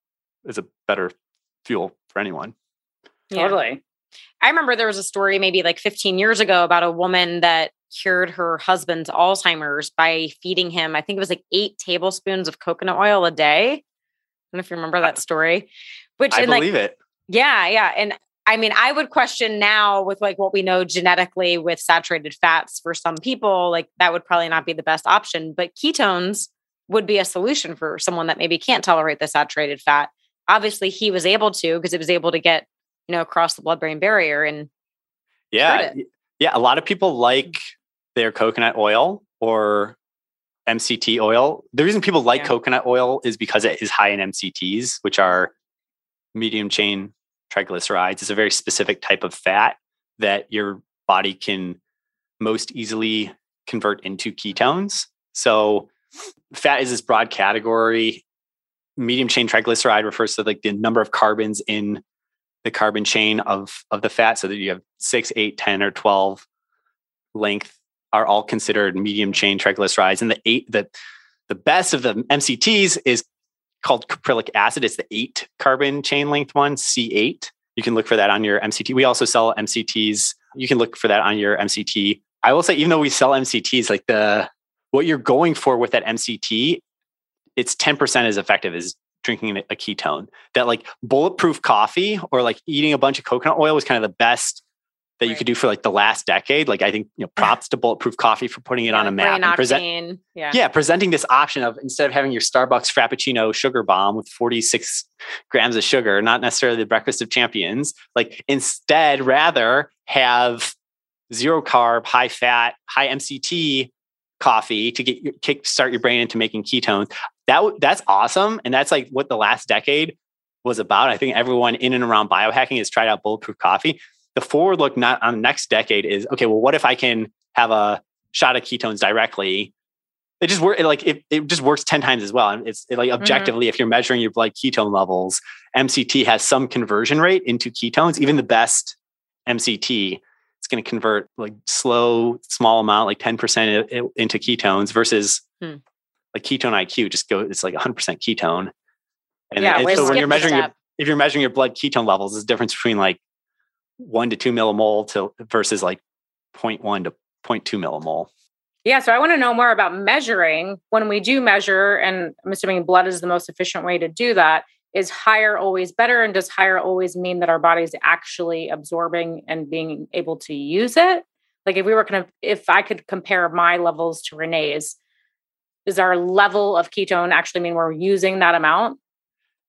is a better fuel for anyone. Yeah. Totally. I remember there was a story maybe like 15 years ago about a woman that cured her husband's Alzheimer's by feeding him, I think it was like eight tablespoons of coconut oil a day. I don't know if you remember that story. Which I and like believe it. yeah, yeah. And I mean, I would question now with like what we know genetically with saturated fats for some people, like that would probably not be the best option. But ketones would be a solution for someone that maybe can't tolerate the saturated fat. Obviously, he was able to because it was able to get, you know, across the blood brain barrier. And Yeah. Yeah. A lot of people like mm. their coconut oil or MCT oil. The reason people like Yeah. coconut oil is because it is high in MCTs, which are medium chain triglycerides. It's a very specific type of fat that your body can most easily convert into ketones. So, fat is this broad category. Medium chain triglyceride refers to like the number of carbons in the carbon chain of of the fat so that you have 6 8 10 or 12 length are all considered medium chain triglycerides. And the eight the the best of the mcts is called caprylic acid. It's the eight carbon chain length one c8 you can look for that on your mct we also sell mcts you can look for that on your mct i will say even though we sell mcts like the what you're going for with that mct it's 10% as effective as drinking a ketone that like bulletproof coffee or like eating a bunch of coconut oil was kind of the best that you could do for like the last decade. Like I think, you know, (laughs) props to bulletproof coffee for putting it on a map and present. Yeah. yeah, presenting this option of instead of having your Starbucks Frappuccino sugar bomb with 46 grams of sugar, not necessarily the breakfast of champions, like instead rather have zero carb, high fat, high MCT coffee to get your kick start your brain into making ketones. That that's awesome, and that's like what the last decade was about. I think everyone in and around biohacking has tried out bulletproof coffee. The forward look not on the next decade is okay. Well, what if I can have a shot of ketones directly? It just work it like it, it just works 10 times as well. And it's it like objectively, if you're measuring your blood ketone levels, MCT has some conversion rate into ketones. Even the best MCT, it's going to convert like slow, small amount, like 10% i- i- into ketones versus Hmm. Like ketone IQ just go, it's like 100% ketone. And, Yeah, and so when you're measuring your, if you're measuring your blood ketone levels, there's a difference between like one to two millimole to versus like 0.1 to 0.2 millimole. Yeah, so I want to know more about measuring. When we do measure, and I'm assuming blood is the most efficient way to do that, is higher always better? And does higher always mean that our body's actually absorbing and being able to use it? Like if we were kind of, if I could compare my levels to Renee's, does our level of ketone actually mean we're using that amount?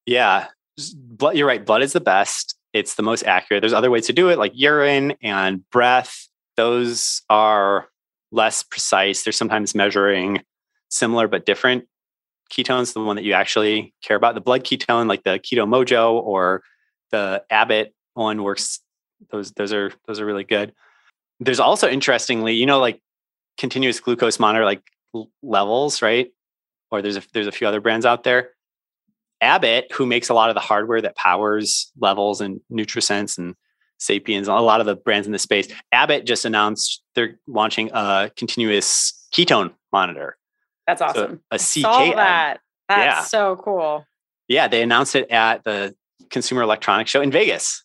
Yeah, blood. You're right. Blood is the best. It's the most accurate. There's other ways to do it, like urine and breath. Those are less precise. They're sometimes measuring similar but different ketones. The one that you actually care about, the blood ketone, like the Keto-Mojo or the Abbott one, works. Those those are those are really good. There's also interestingly, you know, like continuous glucose monitor, like levels, right? Or there's a, there's a few other brands out there. Abbott, who makes a lot of the hardware that powers Levels and NutriSense and Sapiens, a lot of the brands in the space, Abbott just announced they're launching a continuous ketone monitor, That's so awesome. a Saw CKM. that. That's Yeah. so cool. Yeah, they announced it at the Consumer Electronics Show in Vegas.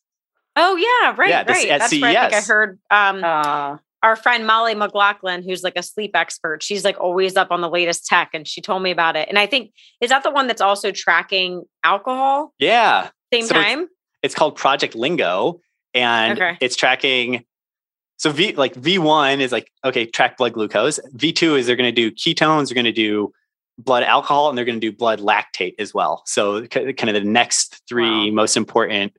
Oh yeah, right, Yeah, this- right. at That's right. I think I heard um, Uh, our friend Molly McLaughlin, who's like a sleep expert. She's like always up on the latest tech, and she told me about it. And I think is that the one that's also tracking alcohol Yeah, same So time. it's called Project Lingo, and Okay. it's tracking. So V like V one is like okay, track blood glucose. V two is they're going to do ketones, they're going to do blood alcohol, and they're going to do blood lactate as well. So kind of the next three Wow. most important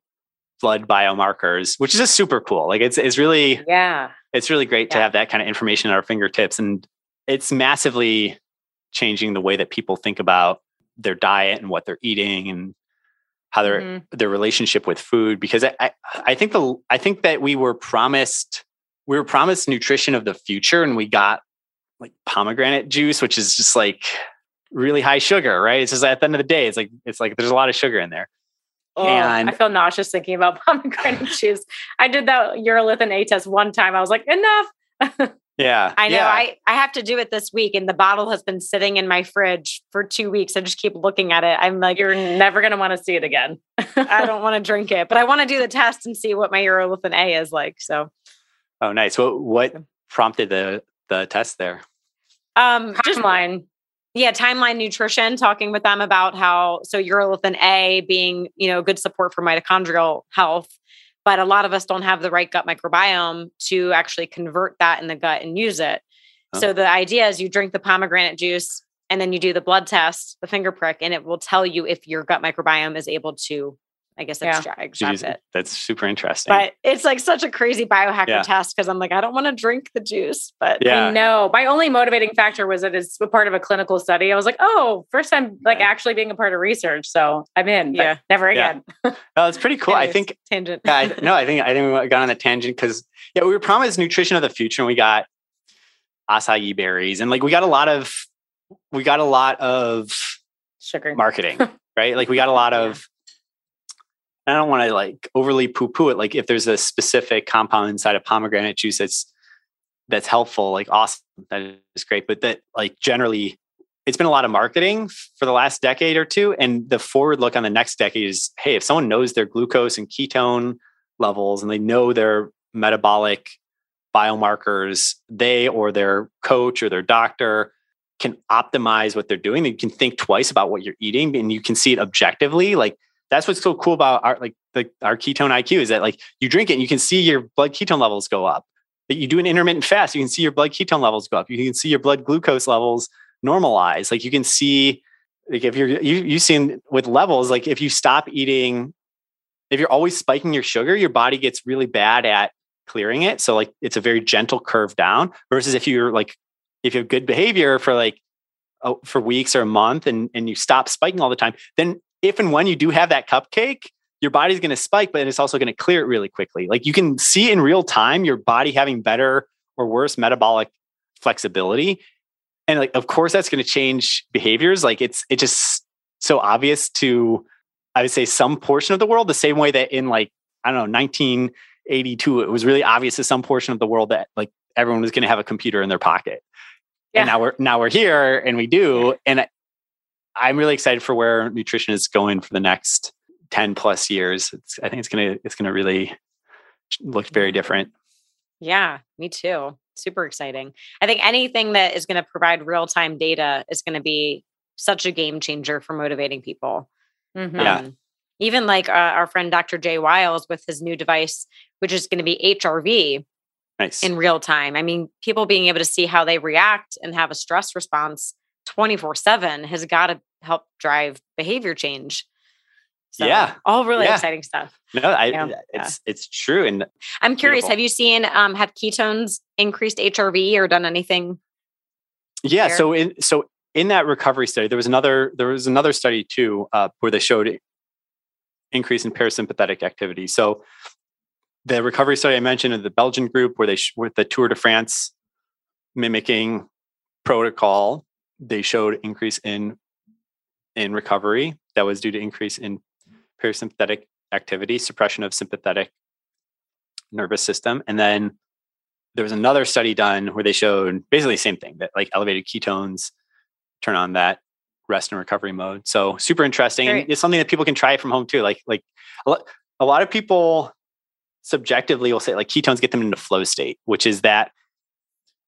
blood biomarkers, which is just super cool. Like it's it's really yeah. It's really great to have that kind of information at our fingertips, and it's massively changing the way that people think about their diet and what they're eating and how they're Mhm. their relationship with food because I, I I think the I think that we were promised we were promised nutrition of the future and we got like pomegranate juice which is just like really high sugar right? It's just at the end of the day it's like it's like there's a lot of sugar in there Oh, And- I feel nauseous thinking about (laughs) pomegranate (laughs) juice. I did that urolithin A test one time. I was like, enough. yeah (laughs) I know. yeah. I I have to do it this week, and the bottle has been sitting in my fridge for two weeks. I just keep looking at it. I'm like, You're never going to want to see it again. I don't want to drink it, but I want to do the test and see what my urolithin A is like. So, oh nice what what prompted the the test there um, just Timeline. Yeah, timeline nutrition, talking with them about how so urolithin A being you know good support for mitochondrial health, but a lot of us don't have the right gut microbiome to actually convert that in the gut and use it. So the idea is you drink the pomegranate juice and then you do the blood test, the finger prick, and it will tell you if your gut microbiome is able to I guess Yeah. extra- Did extract use- it. That's super interesting. But it's like such a crazy biohacker Yeah. test because I'm like, I don't want to drink the juice, but Yeah. I know. My only motivating factor was that it's a part of a clinical study. I was like, oh, first time like Right. actually being a part of research. So I'm in. But Yeah. Never Yeah. again. no, it's pretty cool. I think tangent. yeah, I, (laughs) no, I think I think we got on a tangent because yeah, we were promised nutrition of the future, and we got acai berries, and like we got a lot of we got a lot of Sugar. marketing, (laughs) right? Like we got a lot Yeah. of. I don't want to like overly poo poo it. Like if there's a specific compound inside of pomegranate juice that's that's helpful, like awesome, that is great. But that like generally, it's been a lot of marketing for the last decade or two, and the forward look on the next decade is, hey, if someone knows their glucose and ketone levels and they know their metabolic biomarkers, they or their coach or their doctor can optimize what they're doing. They can think twice about what you're eating and you can see it objectively. Like that's what's so cool about our like the our ketone IQ is that like you drink it and you can see your blood ketone levels go up. That you do an intermittent fast, you can see your blood ketone levels go up. You can see your blood glucose levels normalize. Like you can see like if you're you you seen with levels, like if you stop eating, if you're always spiking your sugar, your body gets really bad at clearing it. So like it's a very gentle curve down versus if you're like if you have good behavior for like oh, for weeks or a month and and you stop spiking all the time, then if and when you do have that cupcake, your body's going to spike, but it's also going to clear it really quickly. Like you can see in real time your body having better or worse metabolic flexibility. And like, of course, that's going to change behaviors. Like it's it just so obvious to I would say some portion of the world, the same way that in like, I don't know, 1982, it was really obvious to some portion of the world that like everyone was going to have a computer in their pocket. Yeah. And now we're now we're here and we do. And I'm really excited for where nutrition is going for the next 10 plus years. It's, I think it's gonna it's gonna really look very different. Yeah, me too. Super exciting. I think anything that is going to provide real time data is going to be such a game changer for motivating people. Mhm. Yeah. Um, even like uh, our friend Dr. Jay Wiles with his new device, which is going to be HRV Nice. in real time. I mean, people being able to see how they react and have a stress response 24 7 has got to help drive behavior change. So, Yeah. all really Yeah. exciting stuff. no, I, it's it's true. And I'm curious, Beautiful. have you seen um have ketones increased HRV or done anything? Yeah. there? So in so in that recovery study, there was another there was another study too uh, where they showed increase in parasympathetic activity. So the recovery study I mentioned in the Belgian group where they sh- with the Tour de France mimicking protocol, they showed increase in in recovery that was due to increase in parasympathetic activity, suppression of sympathetic nervous system, and then there was another study done where they showed basically the same thing that like elevated ketones turn on that rest and recovery mode. So super interesting. And it's something that people can try from home too. Like like a lot, a lot of people subjectively will say like ketones get them into flow state, which is that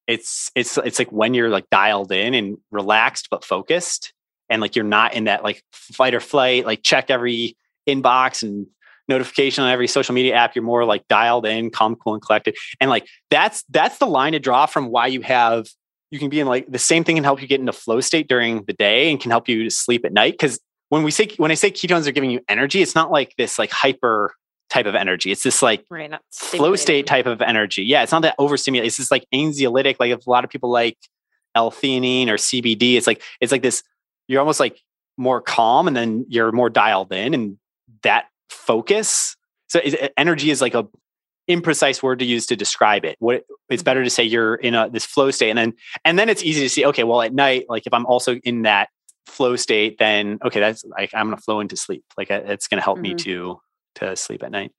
it's it's it's like when you're like dialed in and relaxed but focused and like you're not in that like fight or flight, like check every inbox and notification on every social media app. You're more like dialed in, calm, cool, and collected. And like that's that's the line to draw from why you have you can be in like the same thing can help you get into flow state during the day and can help you to sleep at night. Cause when we say when I say ketones are giving you energy, it's not like this like hyper type of energy. It's this like Right. Flow state type of energy. Yeah, it's not that overstimulated. It's just like anxiolytic. Like if a lot of people like L-theanine or CBD, it's like it's like this. You're almost like more calm, and then you're more dialed in, and that focus. So is, energy is like a imprecise word to use to describe it. What it's better to say you're in a this flow state, and then and then it's easy to see. Okay, well at night, like if I'm also in that flow state, then okay, that's like I'm gonna flow into sleep. Like uh, it's gonna help me Mhm. to to sleep at night.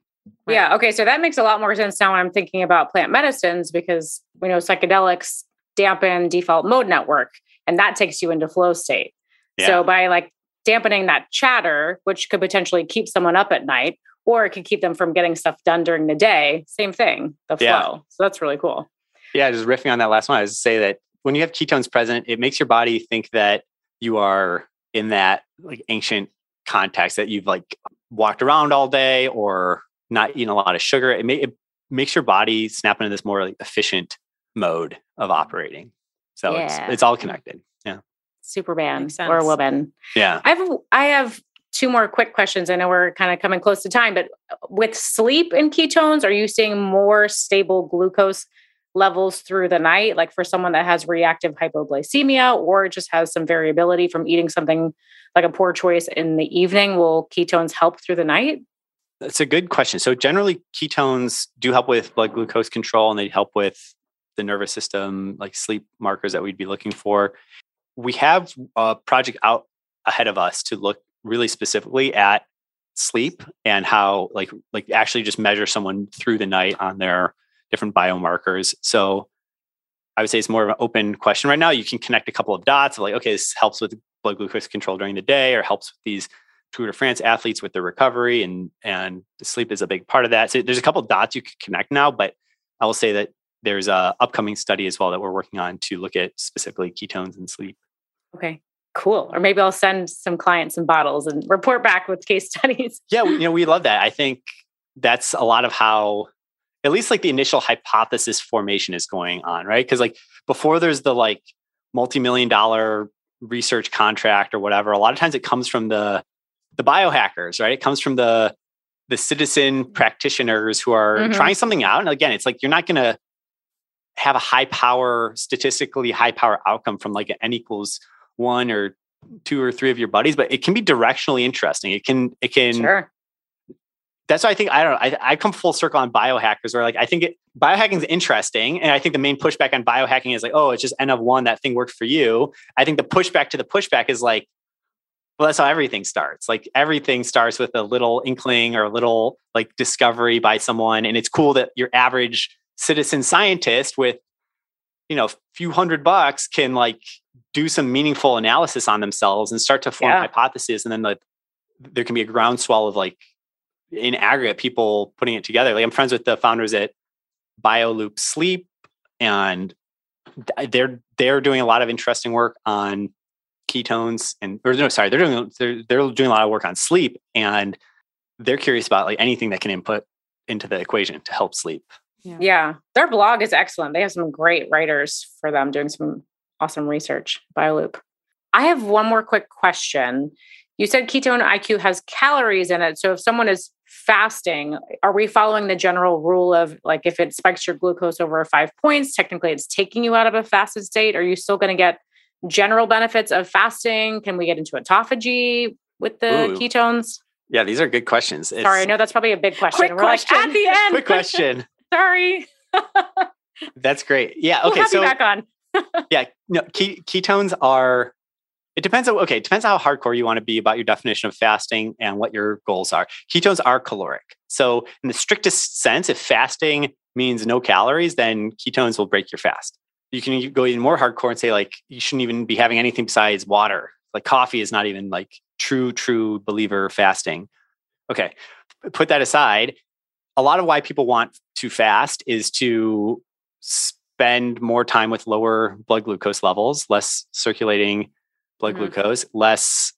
Right. Yeah. Okay. So that makes a lot more sense now when I'm thinking about plant medicines because we know psychedelics dampen default mode network and that takes you into flow state. Yeah. So by like dampening that chatter, which could potentially keep someone up at night or it could keep them from getting stuff done during the day, same thing, the flow. Yeah. So that's really cool. Yeah, just riffing on that last one, I was to say that when you have ketones present, it makes your body think that you are in that like ancient context that you've like walked around all day or not eaten a lot of sugar. It, may, it makes your body snap into this more like efficient mode of mm-hmm. operating. So Yeah. it's it's all connected. Yeah. Superman Makes or a woman. Yeah. I have I have two more quick questions. I know we're kind of coming close to time, but with sleep and ketones, are you seeing more stable glucose levels through the night? Like for someone that has reactive hypoglycemia or just has some variability from eating something like a poor choice in the evening, will ketones help through the night? That's a good question. So generally ketones do help with blood glucose control and they help with the nervous system, like sleep markers that we'd be looking for. We have a project out ahead of us to look really specifically at sleep and how like like actually just measure someone through the night on their different biomarkers. So I would say it's more of an open question right now. You can connect a couple of dots of like, okay, this helps with blood glucose control during the day or helps with these Tour de France athletes with their recovery and and sleep is a big part of that. So there's a couple of dots you can connect now, but I will say that there's a upcoming study as well that we're working on to look at specifically ketones and sleep. Okay. Cool. Or maybe I'll send some clients some bottles and report back with case (laughs) studies. Yeah, you know, we love that. I think that's a lot of how at least like the initial hypothesis formation is going on, right? Because like before there's the like multi-million dollar research contract or whatever, a lot of times it comes from the the biohackers, right? It comes from the the citizen practitioners who are mm-hmm. trying something out. And again, it's like you're not gonna have a high power, statistically high power outcome from like an n equals one or two or three of your buddies, but it can be directionally interesting. It can, it can, sure. That's why I think, I don't know, I, I come full circle on biohackers where like, I think it, biohacking is interesting. And I think the main pushback on biohacking is like, oh, it's just N of one, that thing worked for you. I think the pushback to the pushback is like, well, that's how everything starts. Like everything starts with a little inkling or a little like discovery by someone. And it's cool that your average citizen scientist with, you know, a few hundred bucks can like do some meaningful analysis on themselves and start to form yeah. hypotheses and then like there can be a groundswell of like in aggregate people putting it together like i'm friends with the founders at bioloop sleep and they're they're doing a lot of interesting work on ketones and or no sorry they're doing they're, they're doing a lot of work on sleep and they're curious about like anything that can input into the equation to help sleep yeah. yeah. Their blog is excellent. They have some great writers for them doing some awesome research, BioLoop. I have one more quick question. You said ketone IQ has calories in it. So if someone is fasting, are we following the general rule of like if it spikes your glucose over five points, technically it's taking you out of a fasted state? Are you still going to get general benefits of fasting? Can we get into autophagy with the Ooh. ketones? Yeah, these are good questions. It's, Sorry, I know that's probably a big question. Quick We're question. Like, at the end. Quick question. (laughs) Sorry. that's great. Yeah. Okay. We'll so back on (laughs) yeah, no, ke- ketones are. It depends on okay. It depends on how hardcore you want to be about your definition of fasting and what your goals are. Ketones are caloric, so in the strictest sense, if fasting means no calories, then ketones will break your fast. You can go even more hardcore and say like you shouldn't even be having anything besides water. Like coffee is not even like true, true believer fasting. Okay, put that aside. A lot of why people want to fast is to spend more time with lower blood glucose levels, less circulating blood mm-hmm. glucose, less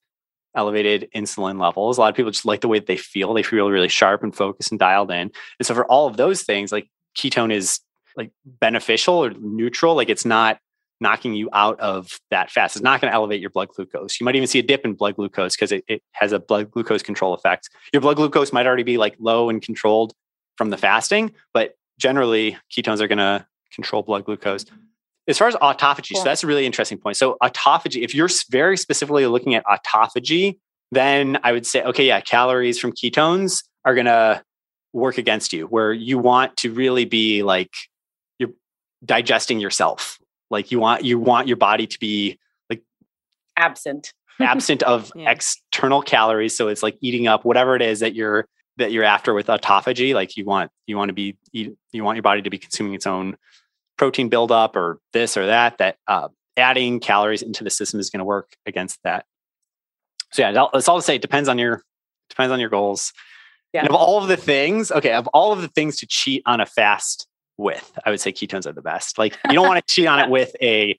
elevated insulin levels. A lot of people just like the way that they feel. They feel really sharp and focused and dialed in. And so for all of those things, like ketone is like beneficial or neutral. Like it's not knocking you out of that fast. It's not going to elevate your blood glucose. You might even see a dip in blood glucose because it, it has a blood glucose control effect. Your blood glucose might already be like low and controlled from the fasting, but generally ketones are going to control blood glucose. As far as autophagy, so that's a really interesting point. So autophagy, if you're very specifically looking at autophagy, then I would say, okay, yeah, calories from ketones are going to work against you, where you want to really be like you're digesting yourself. Like you want you want your body to be like absent, (laughs) absent of yeah. external calories. So it's like eating up whatever it is that you're that you're after with autophagy. Like you want you want to be eat, you want your body to be consuming its own protein buildup or this or that, that uh, adding calories into the system is going to work against that. So yeah, that's all to say. It depends on your depends on your goals. Yeah. And of all of the things, okay, of all of the things to cheat on a fast with, I would say ketones are the best. Like you don't want to (laughs) cheat on it with a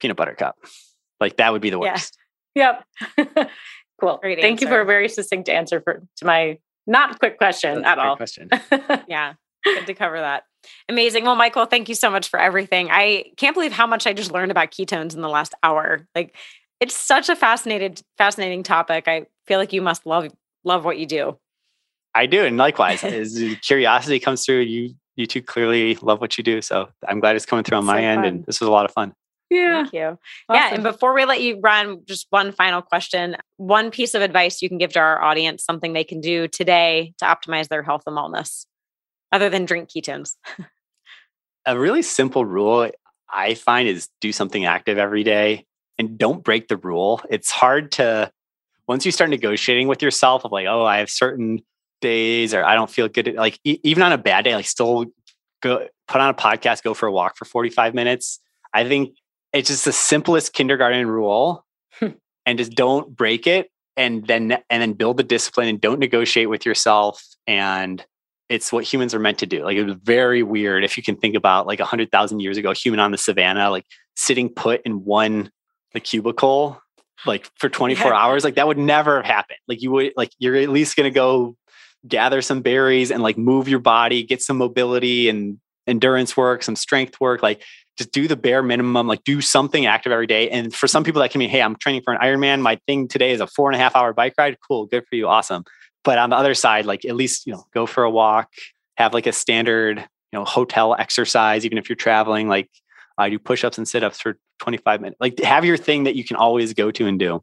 peanut butter cup. Like that would be the worst. Yeah. Yep. (laughs) cool. Great Thank answer. you for a very succinct answer for to my not quick question That's at all. Question. (laughs) yeah. Good to cover that. Amazing. Well, Michael, thank you so much for everything. I can't believe how much I just learned about ketones in the last hour. Like it's such a fascinated, fascinating topic. I feel like you must love love what you do. I do, and likewise, (laughs) as curiosity comes through, you you two clearly love what you do. So I'm glad it's coming through on my So end, fun. and this was a lot of fun. Yeah. Thank you. Yeah. And before we let you run, just one final question. One piece of advice you can give to our audience, something they can do today to optimize their health and wellness, other than drink ketones. A really simple rule I find is do something active every day and don't break the rule. It's hard to once you start negotiating with yourself of like, oh, I have certain days or I don't feel good. Like e- even on a bad day, like still go put on a podcast, go for a walk for 45 minutes. I think it's just the simplest kindergarten rule hmm. and just don't break it and then and then build the discipline and don't negotiate with yourself and it's what humans are meant to do like it was very weird if you can think about like a 100000 years ago a human on the savannah like sitting put in one the cubicle like for 24 Yeah. hours like that would never have happened like you would like you're at least going to go gather some berries and like move your body get some mobility and endurance work some strength work like just do the bare minimum, like do something active every day. And for some people that can mean, hey, I'm training for an Ironman. My thing today is a four and a half hour bike ride. Cool, good for you, awesome. But on the other side, like at least you know, go for a walk, have like a standard, you know, hotel exercise, even if you're traveling. Like I do push-ups and sit-ups for 25 minutes. Like have your thing that you can always go to and do.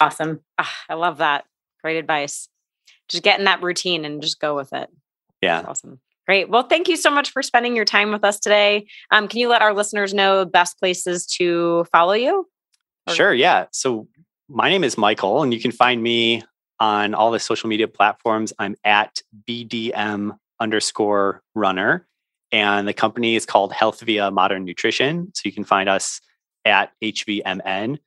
Awesome. Ah, I love that. Great advice. Just get in that routine and just go with it. Yeah. Awesome. Great. Well, thank you so much for spending your time with us today. Um, can you let our listeners know best places to follow you? Or- Sure. Yeah. So my name is Michael, and you can find me on all the social media platforms. I'm at BDM underscore runner. And the company is called Health Via Modern Nutrition. So you can find us at HVMN.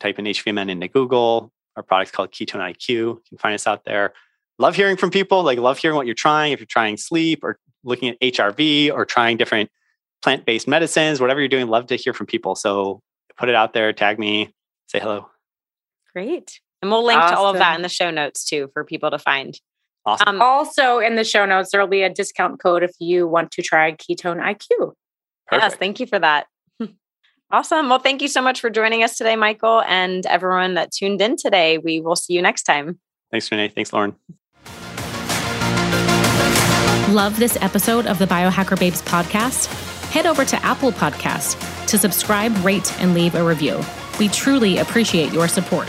Type in HVMN into Google. Our product's called Ketone IQ. You can find us out there. Love hearing from people. Like, love hearing what you're trying. If you're trying sleep or looking at HRV or trying different plant based medicines, whatever you're doing, love to hear from people. So put it out there, tag me, say hello. Great. And we'll link to all of that in the show notes too for people to find. Awesome. Um, Also, in the show notes, there will be a discount code if you want to try Ketone IQ. yes, thank you for that. (laughs) awesome. Well, thank you so much for joining us today, Michael, and everyone that tuned in today. We will see you next time. Thanks, Renee. Thanks, Lauren. Love this episode of the Biohacker Babes podcast? Head over to Apple Podcast to subscribe, rate, and leave a review. We truly appreciate your support.